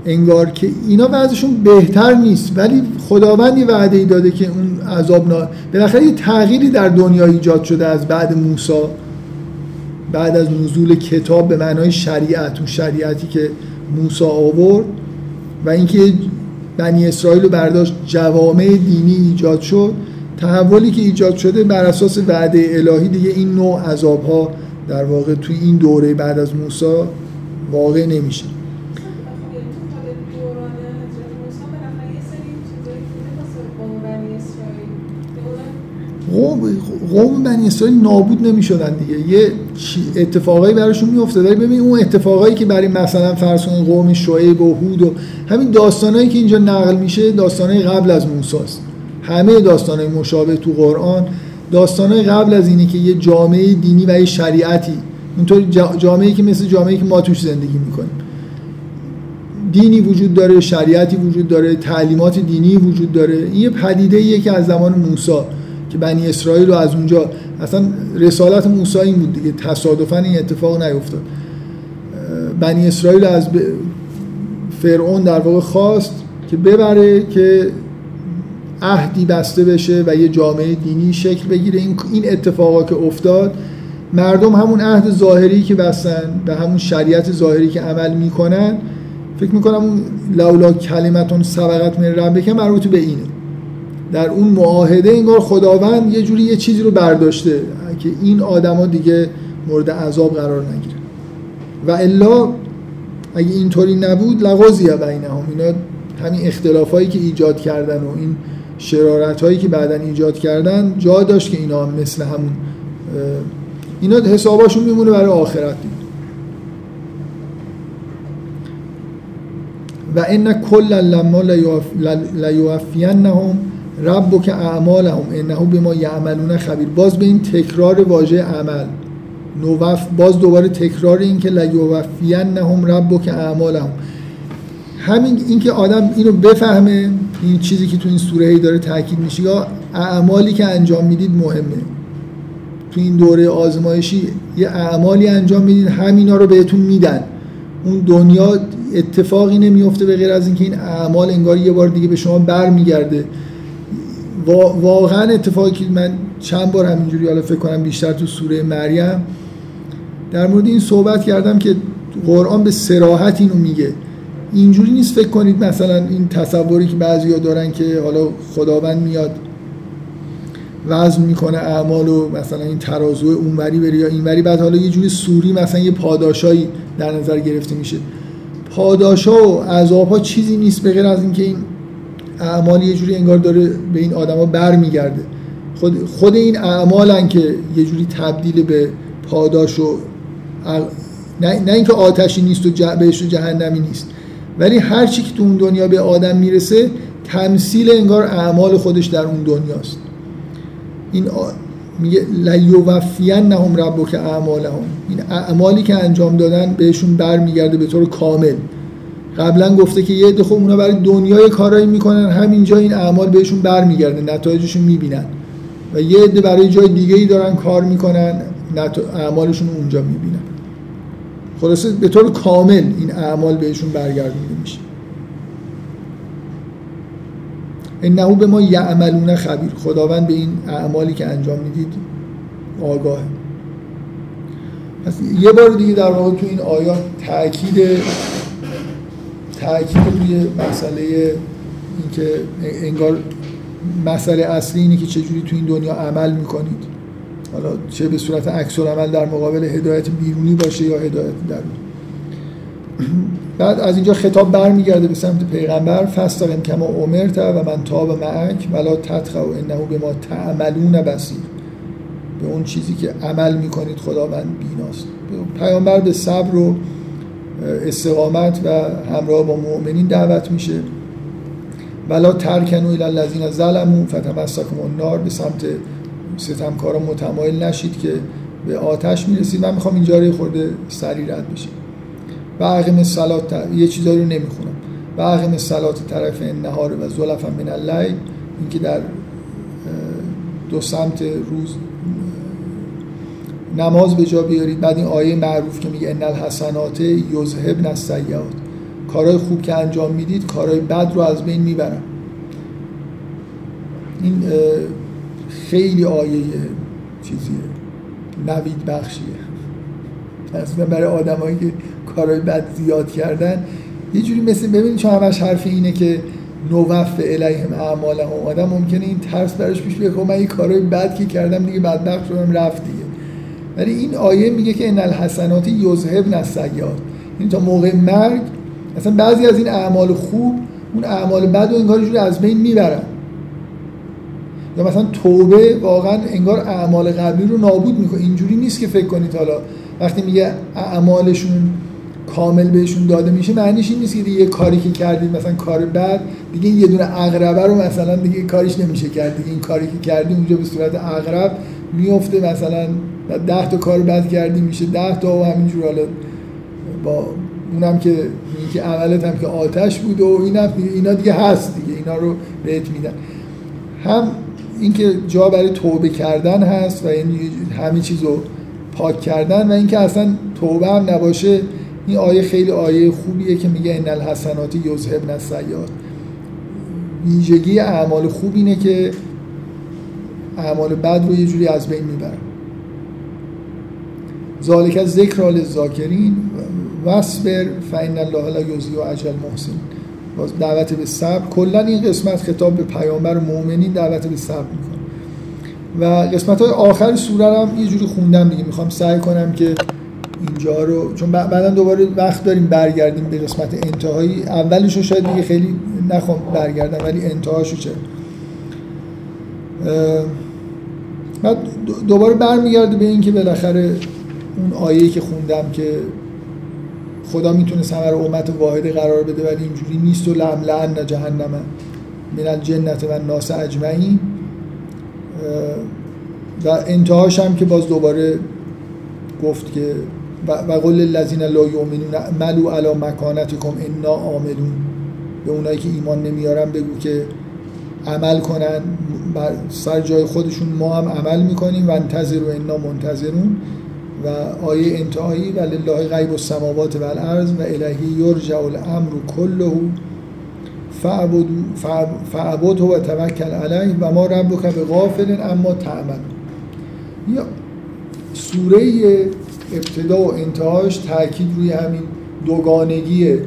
انگار که اینا وضعشون بهتر نیست ولی خداوند یه وعده ای داده که اون عذاب نا... بالاخره یه تغییری در دنیا ایجاد شده از بعد موسی بعد از نزول کتاب به معنای شریعت اون شریعتی که موسی آورد و اینکه بنی اسرائیل رو برداشت جوامع دینی ایجاد شد تحولی که ایجاد شده بر اساس وعده الهی دیگه این نوع عذاب ها در واقع توی این دوره بعد از موسی واقع نمیشه. قوم قوم بنی اسرائیل نابود نمی‌شدن دیگه. یه اتفاقایی براشون میافتاد ولی ببین اون اتفاقایی که برای مثلا فرض کنید قوم شعیب و هود و همین داستانایی که اینجا نقل میشه داستانای قبل از موسی همه داستانای مشابه تو قرآن داستانای قبل از اینه که یه جامعه دینی و یه شریعتی اونطور جامعه که مثل جامعه که ما توش زندگی می‌کنیم. دینی وجود داره شریعتی وجود داره تعلیمات دینی وجود داره. این یه پدیده ایه که از زمان موسی که بنی اسرائیل رو از اونجا اصلا رسالت موسی این بود دیگه تصادفا این اتفاق نیفتاد. بنی اسرائیل از فرعون در واقع خواست که ببره که عهدی بسته بشه و یه جامعه دینی شکل بگیره. این اتفاقا که افتاد مردم همون عهد ظاهری که بستن به همون شریعت ظاهری که عمل می‌کنن فکر می‌کنم اون لولا کلمتون سبقت من ربک مربوط به اینه. در اون معاهده انگار خداوند یه جوری یه چیزی رو برداشته که این آدما دیگه مورد عذاب قرار نگیره. و الا اگه اینطوری نبود لغازی بینهم. اینا همین اختلافایی که ایجاد کردن و این شرارت هایی که بعدا ایجاد کردن جا داشت که اینا مثل همون اینا حساباشون میمونه برای آخرت دید. و ان کل لما لیوفینهم ربک اعمالهم انه بما یعملون خبیر. باز به این تکرار واژه عمل. نوف باز دوباره تکرار این که لیوفینهم ربک اعمالهم. همین اینکه آدم اینو بفهمه این چیزی که تو این سوره ای داره تاکید میشه یا اعمالی که انجام می‌دید مهمه. تو این دوره آزمایشی یه اعمالی انجام می‌دید همینا رو بهتون میدن. اون دنیا اتفاقی نمیفته به غیر از اینکه این اعمال انگار یه بار دیگه به شما برمیگرده. واقعا اتفاقی که من چند بار همینجوری حالا فکر کنم بیشتر تو سوره مریم در مورد این صحبت کردم که قرآن به سراحت اینو میگه. اینجوری نیست فکر کنید مثلا این تصوری که بعضیا دارن که حالا خداوند میاد وزن می‌کنه اعمال و مثلا این ترازو اونوری بری یا اینوری بعد حالا یه جوری سوری مثلا یه پاداشایی در نظر گرفته میشه. پاداشا و عذابها چیزی نیست به غیر از اینکه این اعمال یه جوری انگار داره به این آدما برمیگرده. خود خود این اعمالن که یه جوری تبدیل به پاداش و نه, نه اینکه آتشی نیست و بهش جهنمی نیست. ولی هر چی که تو اون دنیا به آدم می‌رسه تمثیل انگار اعمال خودش در اون دنیاست. این میگه لیوفین ربو که اعمالهم. این اعمالی که انجام دادن بهشون برمیگرده به طور کامل. قبلا گفته که یه عده خب اونا برای دنیای کارایی می‌کنن همینجا این اعمال بهشون برمیگرده نتایجشون می‌بینن. و یه عده برای جای دیگه ای دارن کار می‌کنن اعمالشون اونجا می‌بینن. خلاصه به طور کامل این اعمال بهشون برگردونده میشه. انه به ما یعملون خبیر. خداوند به این اعمالی که انجام می‌دید آگاه پس یه بار دیگه در واقع تو این آیات تاکید تاکید روی مسئله اینکه انگار مسئله اصلی اینه که چجوری تو این دنیا عمل می‌کنید. حالا چه به صورت عکس عمل در مقابل هدایت بیرونی باشه یا هدایت درونی بعد از اینجا خطاب برمیگرده به سمت پیغمبر فستقیم کما امرت و من تاب معک ولا تتخو انه به ما تعملون بسیر به اون چیزی که عمل می‌کنید خداوند بیناست. پیامبر به صبر و استقامت و همراه با مؤمنین دعوت میشه. ولا ترکنو الى الذین ظلموا فتمسکم النار به سمت ستمکارا متمایل نشید که به آتش می‌رسید. من می‌خوام اینجا رو خورده سری رد بشیم. و عقیم سلات یه چیزایی رو نمی‌خونم. و عقیم سلات طرف نهار و زلف من اللیل اینکه در دو سمت روز نماز به جا بیارید. بعد این آیه معروف که میگه ان الحسنات یذهبن السیئات. کارهای خوب که انجام می‌دید کارهای بد رو از بین می‌برن. این خیلی آیه چیزیه. نوید بخشیه. اصلا برای آدمایی که کارهای بد زیاد کردن یه جوری مثل ببینید چون همش حرف اینه که نوف الیهم اعمالهم. آدم ممکنه این ترس براش پیش بیاد خب من این کارهای بد که کردم دیگه بدبخت شدم رفت دیگه. ولی این آیه میگه که ان الحسنات یذهبن السیئات این تا موقع مرگ اصلا بعضی از این اعمال خوب اون اعمال بد و انگار جوری از بین می‌برن. یا مثلا توبه واقعا انگار اعمال قبلی رو نابود می‌کنه. اینجوری نیست که فکر کنید حالا وقتی میگه اعمالشون کامل بهشون داده میشه معنیش این نیست که دیگه کاری که کردید مثلا کار بعد دیگه یه دونه اقربه رو مثلا دیگه کاریش نمیشه کرد. دیگه این کاری که کردی اونجا به صورت اقرب میفته مثلا ده تا کار بد کردی میشه ده تا و همینجور. حالا با اونم که که عملت هم که آتش بود و اینم اینا دیگه هست دیگه اینا رو بهت میدن. هم اینکه جا برای توبه کردن هست و این همین چیز رو پاک کردن و اینکه اصلا توبه هم نباشه این آیه خیلی آیه خوبیه که میگه ان الحسنات یذهبن السیئات. ویژگی اعمال خوب اینه که اعمال بد رو یه جوری از بین می‌برن ذالک ذکر للذاکرین وصبر فان الله لا یضیع اجر محسن باز دعوت به صبر. کلا این قسمت خطاب به پیامبر و مؤمنین دعوت به صبر می‌کنه. و قسمت های آخر سوره هم یه جوری خوندم دیگه. می‌خوام سعی کنم که اینجا رو چون بعدا دوباره وقت داریم برگردیم به قسمت انتهایی. اولش رو شاید دیگه خیلی نخوام برگردم ولی انتهاشو چه؟ بعد دوباره برمیگرده به این که بالاخره اون آیه‌ای که خوندم که خدا می‌تونه ثمر امت واحد قرار بده ولی اینجوری نیست و لعن جهنم من الجنت و ناس اجمعین. و انتهاش هم که باز دوباره گفت که و قول الذین لا یؤمنون ملو علی مکانتکم انا عاملون. به اونایی که ایمان نمیارن بگو که عمل کنن. بر سر جای خودشون ما هم عمل می‌کنیم. و انتظر و انا منتظرون. و آیه انتهایی و لله غیب السماوات و الارض و الهی یرجع الامر کله فعبده و توکل علیه و ما ربک به غافل اما تعمل یا سوره ابتدا و انتهاش تاکید روی همین دوگانگی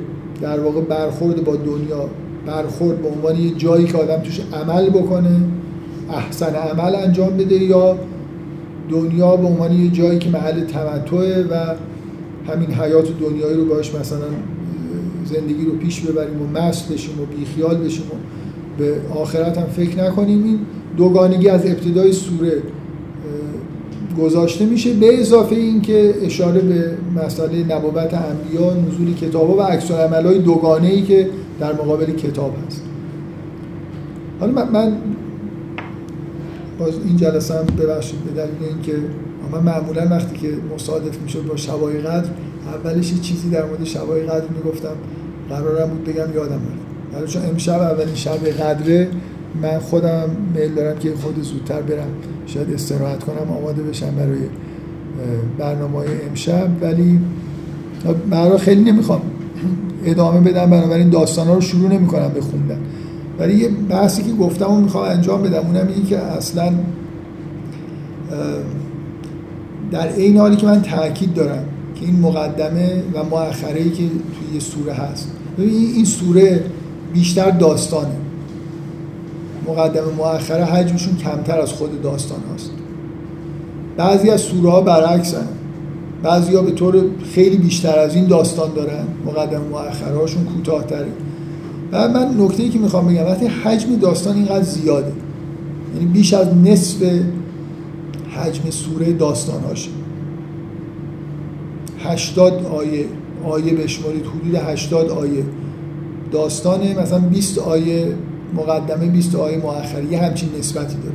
در واقع برخورد با دنیا برخورد به عنوان یه جایی که آدم توش عمل بکنه احسن عمل انجام بده یا دنیا به عنوان یه جایی که محل تمتعه و همین حیات دنیایی رو باش مثلا زندگی رو پیش ببریم و مست بشیم و بیخیال بشیم و به آخرت هم فکر نکنیم این دوگانگی از ابتدای سوره گذاشته میشه. به اضافه اینکه اشاره به مسئله نبوت انبیا نزول کتاب و عکس های دوگانه ای که در مقابل کتاب هست. حالا من, باز این جلسه هم ببخشید به دلیل اینکه من معمولا وقتی که مصادف می‌شد با شبای قدر اولش چیزی در مورد شبای قدر می‌گفتم. قرارم بود بگم یادم رفت چون امشب اولین شب قدره من خودم میل دارم که خود زودتر برم. شاید استراحت کنم آماده بشم برای برنامه امشب. ولی برای خیلی نمی‌خوام ادامه بدم. بنابراین داستان رو شروع نمی کنم به خوندن. ولی یه بحثی که گفتم و می‌خوام انجام بدم اونم اینه که اصلا در این حالی که من تاکید دارم که این مقدمه و مؤخره که توی یه سوره هست. این سوره بیشتر داستانه. مقدمه مؤخره حجمشون کمتر از خود داستان هاست. بعضی از سوره ها برعکس هن. بعضی ها به طور خیلی بیشتر از این داستان دارن. مقدمه مؤخره هاشون کوتاه‌تره. و من نکته ای که می‌خوام بگم وقتی حجم داستان اینقدر زیاده یعنی بیش از نصف حجم سوره داستان هاشه 80 آیه آیه بشمارید حدود 80 آیه. داستانه مثلا 20 آیه مقدمه 20 آیه مؤخره یه همچین نسبتی داره.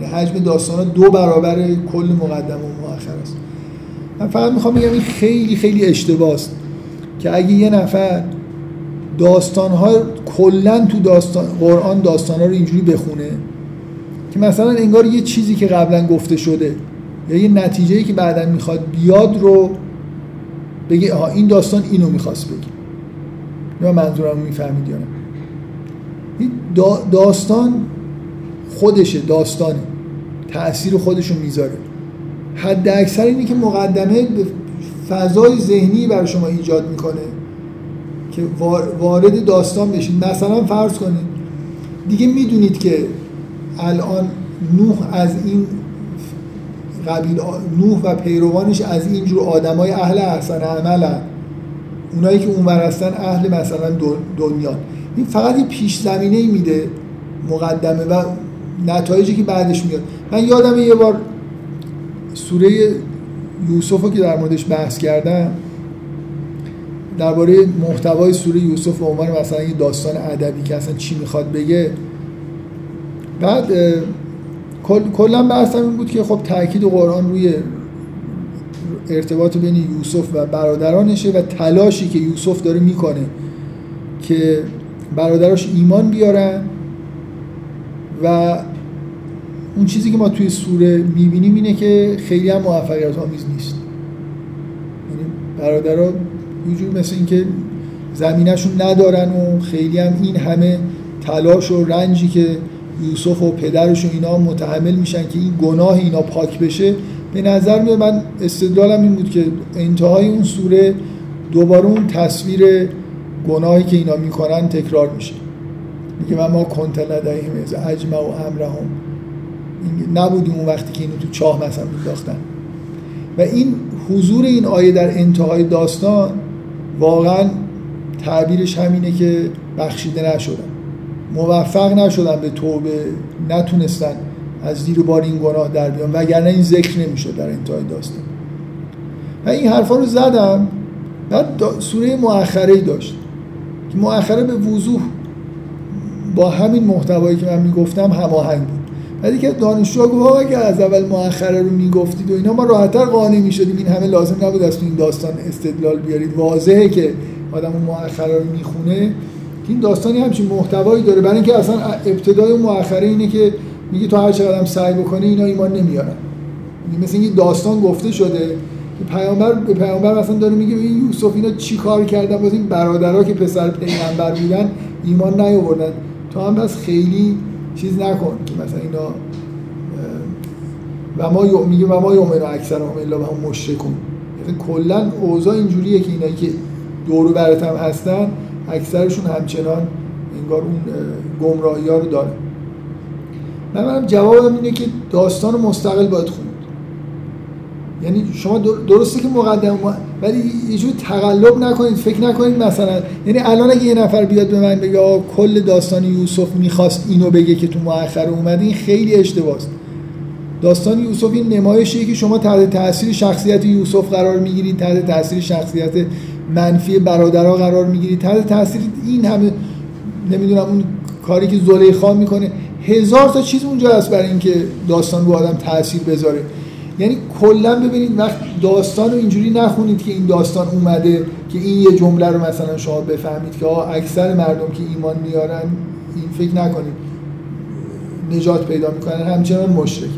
یعنی حجم داستان دو برابر کل مقدمه و مؤخر است. من فقط می‌خوام بگم این خیلی خیلی اشتباهه که اگه یه نفر داستان ها کلا تو داستان قرآن داستان ها رو اینجوری بخونه که مثلا انگار یه چیزی که قبلا گفته شده یا یه نتیجه که بعدا می‌خواد بیاد رو بگه آها این داستان اینو می‌خواست بگه. یا منظورم می‌فهمید یا نه. داستان خودشه داستانه. تأثیر خودشو می‌ذاره. حد اکثر اینه که مقدمه فضای ذهنی برای شما ایجاد می‌کنه. که وارد داستان بشید مثلا فرض کنید. دیگه می‌دونید که الان نوح از این قبیل نوح و پیروانش از اینجور آدمای اهل احسن عمل اونایی که اون هستن اهل مثلا دنیا این فقط یه پیش زمینه میده مقدمه و نتایجی که بعدش میاد. من یادم یه بار سوره یوسف که در موردش بحث کردم درباره محتوای سوره یوسف به عنوان مثلا یه داستان ادبی که اصلا چی می‌خواد بگه. بعد کلا بحثم این بود که خب تاکید قرآن روی ارتباط بین یوسف و برادرانشه و تلاشی که یوسف داره می‌کنه که برادراش ایمان بیارن و اون چیزی که ما توی سوره می‌بینیم اینه که خیلی هم موفقیت آمیز نیست. یعنی برادرها یه مثل اینکه زمینشون ندارن و خیلی هم این همه تلاش و رنجی که یوسف و پدرش و اینا متحمل میشن که این گناه اینا پاک بشه به نظر میاد من استدلالم این بود که انتهای اون سوره دوباره اون تصویر گناهی که اینا می‌کنن تکرار میشه. میگه من ما کنت لدهیم از اجمع و امرهم نبودیم اون وقتی که اینو تو چاه مثلا میداختن. و این حضور این آیه در انتهای داستان واقعا تعبیرش همینه که بخشیده نشدن. موفق نشدن به توبه نتونستن از زیر بار این گناه در بیان وگرنه این ذکر نمیشه در انتهای داستان. و این حرفا رو زدم بعد سوره مؤخره داشت که مؤخره به وضوح با همین محتوایی که من می‌گفتم هماهنگ بود. بعدی که دانشجو گفت اگر از اول مؤخره رو می‌گفتید و اینا ما راحتتر قانع می‌شدیم. این همه لازم نبود از این داستان استدلال بیارید. واضحه که آدم اون مؤخره رو می‌خونه. این داستانی همچین محتوایی داره. برای اینکه اصلا ابتدای مؤخره اینه که میگه تو هر چقدر سعی بکنه اینا ایمان نمیارن. یعنی مثل اینکه داستان گفته شده که پیامبر به پیامبر مثلا داره میگه این یوسف اینا چی کار کردن؟ باز این برادرها که پسر پیغمبر بودن ایمان نیاوردن. تو هم بس خیلی چیز نکن که مثلا اینا و ما میگه و ما یومن اکثر هم الا هم مشرکون. یعنی کلا اوضاع اینجوریه که اینایی که دورو برات هم هستن اکثرشون همچنان انگار اون گمراهی ها رو داره من جوابم اینه که داستان مستقل باید خوند یعنی شما درسته که مقدم ولی یه جور تقلب نکنید فکر نکنید مثلا. یعنی الان اگه یه نفر بیاد به من بگه کل داستان یوسف می‌خواست اینو بگه که تو مؤخر اومده این خیلی اشتباهه داستان یوسف این نمایشیه که شما تحت تاثیر شخصیت یوسف قرار می‌گیرید تحت تاثیر شخصیت منفی برادرها قرار می‌گیرید. تحت تاثیر این همه نمی‌دونم اون کاری که زلیخا می‌کنه. هزار تا چیز اونجا هست برای اینکه داستان رو آدم تاثیر بذاره. یعنی کلا ببینید وقت داستان رو اینجوری نخونید که این داستان اومده که این یه جمله رو مثلا شما بفهمید که اکثر مردم که ایمان میارن این فکر نکنید. نجات پیدا می‌کنن. همچنان مشرکن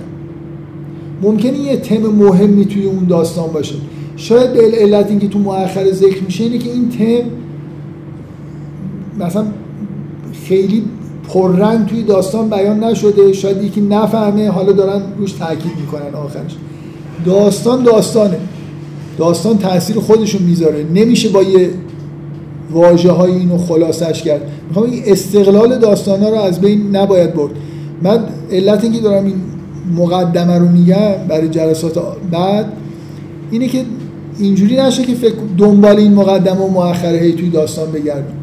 ممکنه یه تم مهمی توی اون داستان باشه. شاید به علت اینکه تو مؤخر ذکر میشه اینه که این تم مثلا خیلی پررنگ توی داستان بیان نشده. شاید یکی نفهمه. حالا دارن روش تاکید می‌کنن آخرش. داستان داستانه. داستان تاثیر خودشون می‌ذاره. نمیشه با یه واجه های اینو خلاصش کرد. می‌خوام این استقلال داستان ها رو از بین نباید برد. من علت اینکه دارم این مقدمه رو میگم برای جلسات بعد اینه که اینجوری نشه که فکر دنبال این مقدمه و مؤخره هی توی داستان بگردیم.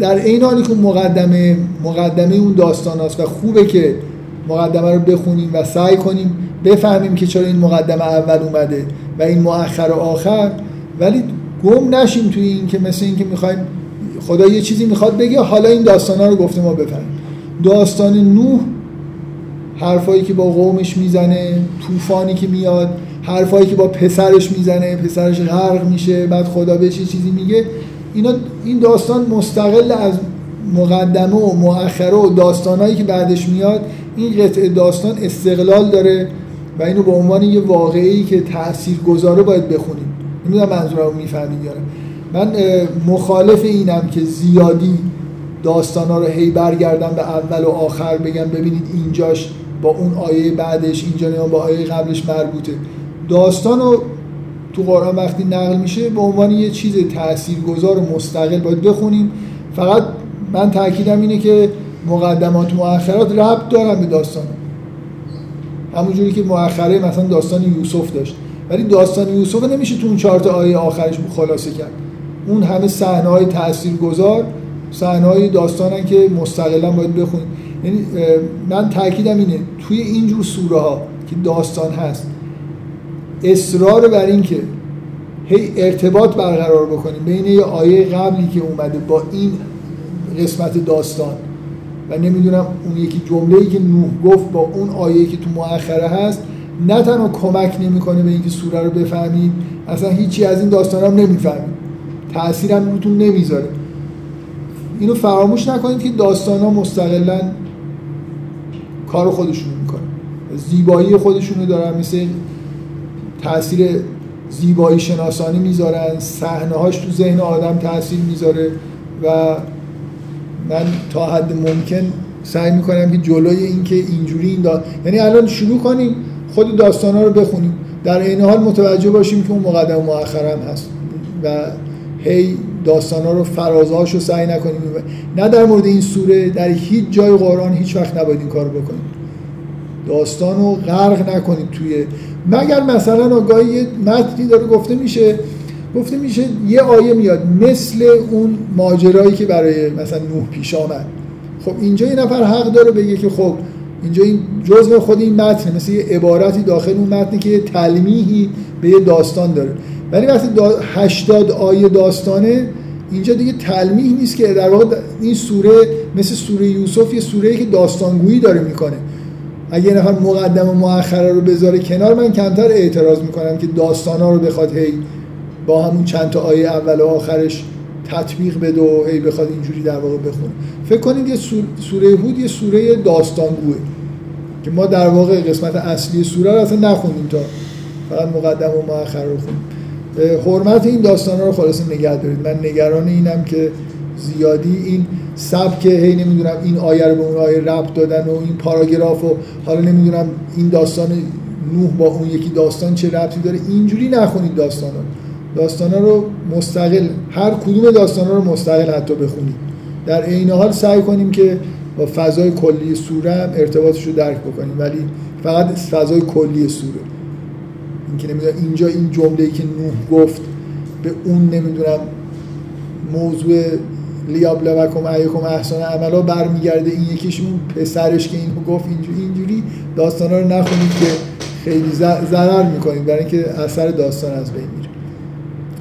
در این حالی که مقدمه مقدمه اون داستان هست و خوبه که مقدمه رو بخونیم و سعی کنیم بفهمیم که چرا این مقدمه اول اومده و این مؤخر و آخر. ولی گم نشیم توی این که مثل این که می‌خوایم خدا یه چیزی می‌خواد بگه حالا این داستان رو گفته ما بفهمیم. داستان نوح حرفایی که با قومش می‌زنه طوفانی که میاد حرفایی که با پسرش می‌زنه پسرش غرق میشه بعد خدا به چیزی میگه. اینا این داستان مستقل از مقدمه و مؤخره و داستانهایی که بعدش میاد این قطعه داستان استقلال داره و اینو به عنوان یه واقعی که تأثیر گذاره باید بخونیم. نمی‌دونم منظورم می‌فهمید یا من مخالف اینم که زیادی داستان رو هی برگردم به اول و آخر بگم ببینید اینجاش با اون آیه بعدش اینجا با آیه قبلش مربوطه. داستان رو تو قرآن وقتی نقل میشه به عنوان یه چیز تاثیرگذار مستقل باید بخونیم. فقط من تاکیدم اینه که مقدمات مؤخرات ربط دارن به داستان. همونجوری که مؤخره مثلا داستان یوسف داشت. ولی داستان یوسف نمیشه تو اون چهار آیه آخرش خلاصه کرد. اون همه صحنه های تاثیرگذار صحنه های داستانن که مستقلا باید بخونیم. یعنی من تاکیدم اینه توی اینجور سوره ها که داستان هست اصرار بر این که هی ارتباط برقرار بکنیم بین یه آیه قبلی که اومده با این قسمت داستان و نمی‌دونم اون یکی جمله‌ای که نوح گفت با اون آیه که تو مؤخره هست نه تنها کمک نمی‌کنه به اینکه سوره رو بفهمید اصلا هیچی از این داستان هم نمی‌فهمید. تاثیرم روتون نمی‌ذاره. اینو فراموش نکنید که داستان ها مستقلا کار خودشون می‌کنن. زیبایی خودشونو دارن مثل تاثیر زیبایی شناسانی می‌ذارن صحنه هاش تو ذهن آدم تاثیر می‌ذاره و من تا حد ممکن سعی می‌کنم که جلوی این که اینجوری این دا... یعنی الان شروع کنیم خود داستان ها رو بخونیم. در این حال متوجه باشیم که اون مقدم مؤخر هم هست و هی داستان ها رو فرازهاش رو سعی نکنیم. نه در مورد این سوره در هیچ جای قرآن هیچ وقت نباید این کار بکنیم. داستان رو غرق نکنید توی مگر مثلا آگاهی یه متنی داره گفته میشه گفته میشه یه آیه میاد مثل اون ماجرایی که برای مثلا نوح پیش آمد. خب اینجا یه نفر حق داره بگه که خب اینجا این جزء خود این متن مثل یه عبارتی داخل اون متنی که تلمیحی به یه داستان داره. ولی وقتی دا 80 آیه داستانه اینجا دیگه تلمیح نیست که در واقع این سوره مثل سوره یوسف یه سوره که داستانگویی داره می‌کنه. اگه نفر مقدم و مؤخره رو بذاره کنار من کمتر اعتراض می‌کنم که داستانا رو بخواد هی با همون چند تا آیه اول و آخرش تطبیق بده و هی بخواد اینجوری در واقع بخونه. فکر کنید یه سوره هود یه سوره داستانگوه که ما در واقع قسمت اصلی سوره رو اصلا نخونیم تا فقط مقدم و مؤخر رو خونیم حرمت این داستان رو خلاص نگه دارید. من نگران اینم که زیادی این سبک هی نمی‌دونم این آیه رو به اون آیه ربط دادن و این پاراگراف و حالا نمی‌دونم این داستان نوح با اون یکی داستان چه ربطی داره. اینجوری نخونید داستان ها داستان رو مستقل هر کدوم داستان رو مستقل حتی بخونید. در عین حال سعی کنیم که با فضای کلی سوره هم ارتباطش رو درک بکنیم. ولی فقط فضای کلی سوره. اینکه نمی‌دونم اینجا این جمله ای که نوح گفت به اون نمی‌دونم موضوع لیاب لبکم ایکم احسان عملا برمیگرده. این یکیشون پسرش که اینو گفت اینجوری اینجوری داستان رو نخونید که خیلی ضرر می‌کنید. برای اینکه اثر داستان از بین میره.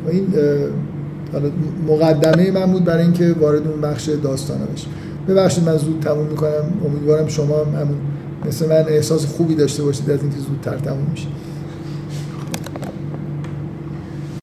و این مقدمه من بود برای اینکه وارد اون بخش داستان بشیم. ببخشید من زود تموم می‌کنم. امیدوارم شما هم مثل من احساس خوبی داشته باشید از اینکه زودتر تموم میشه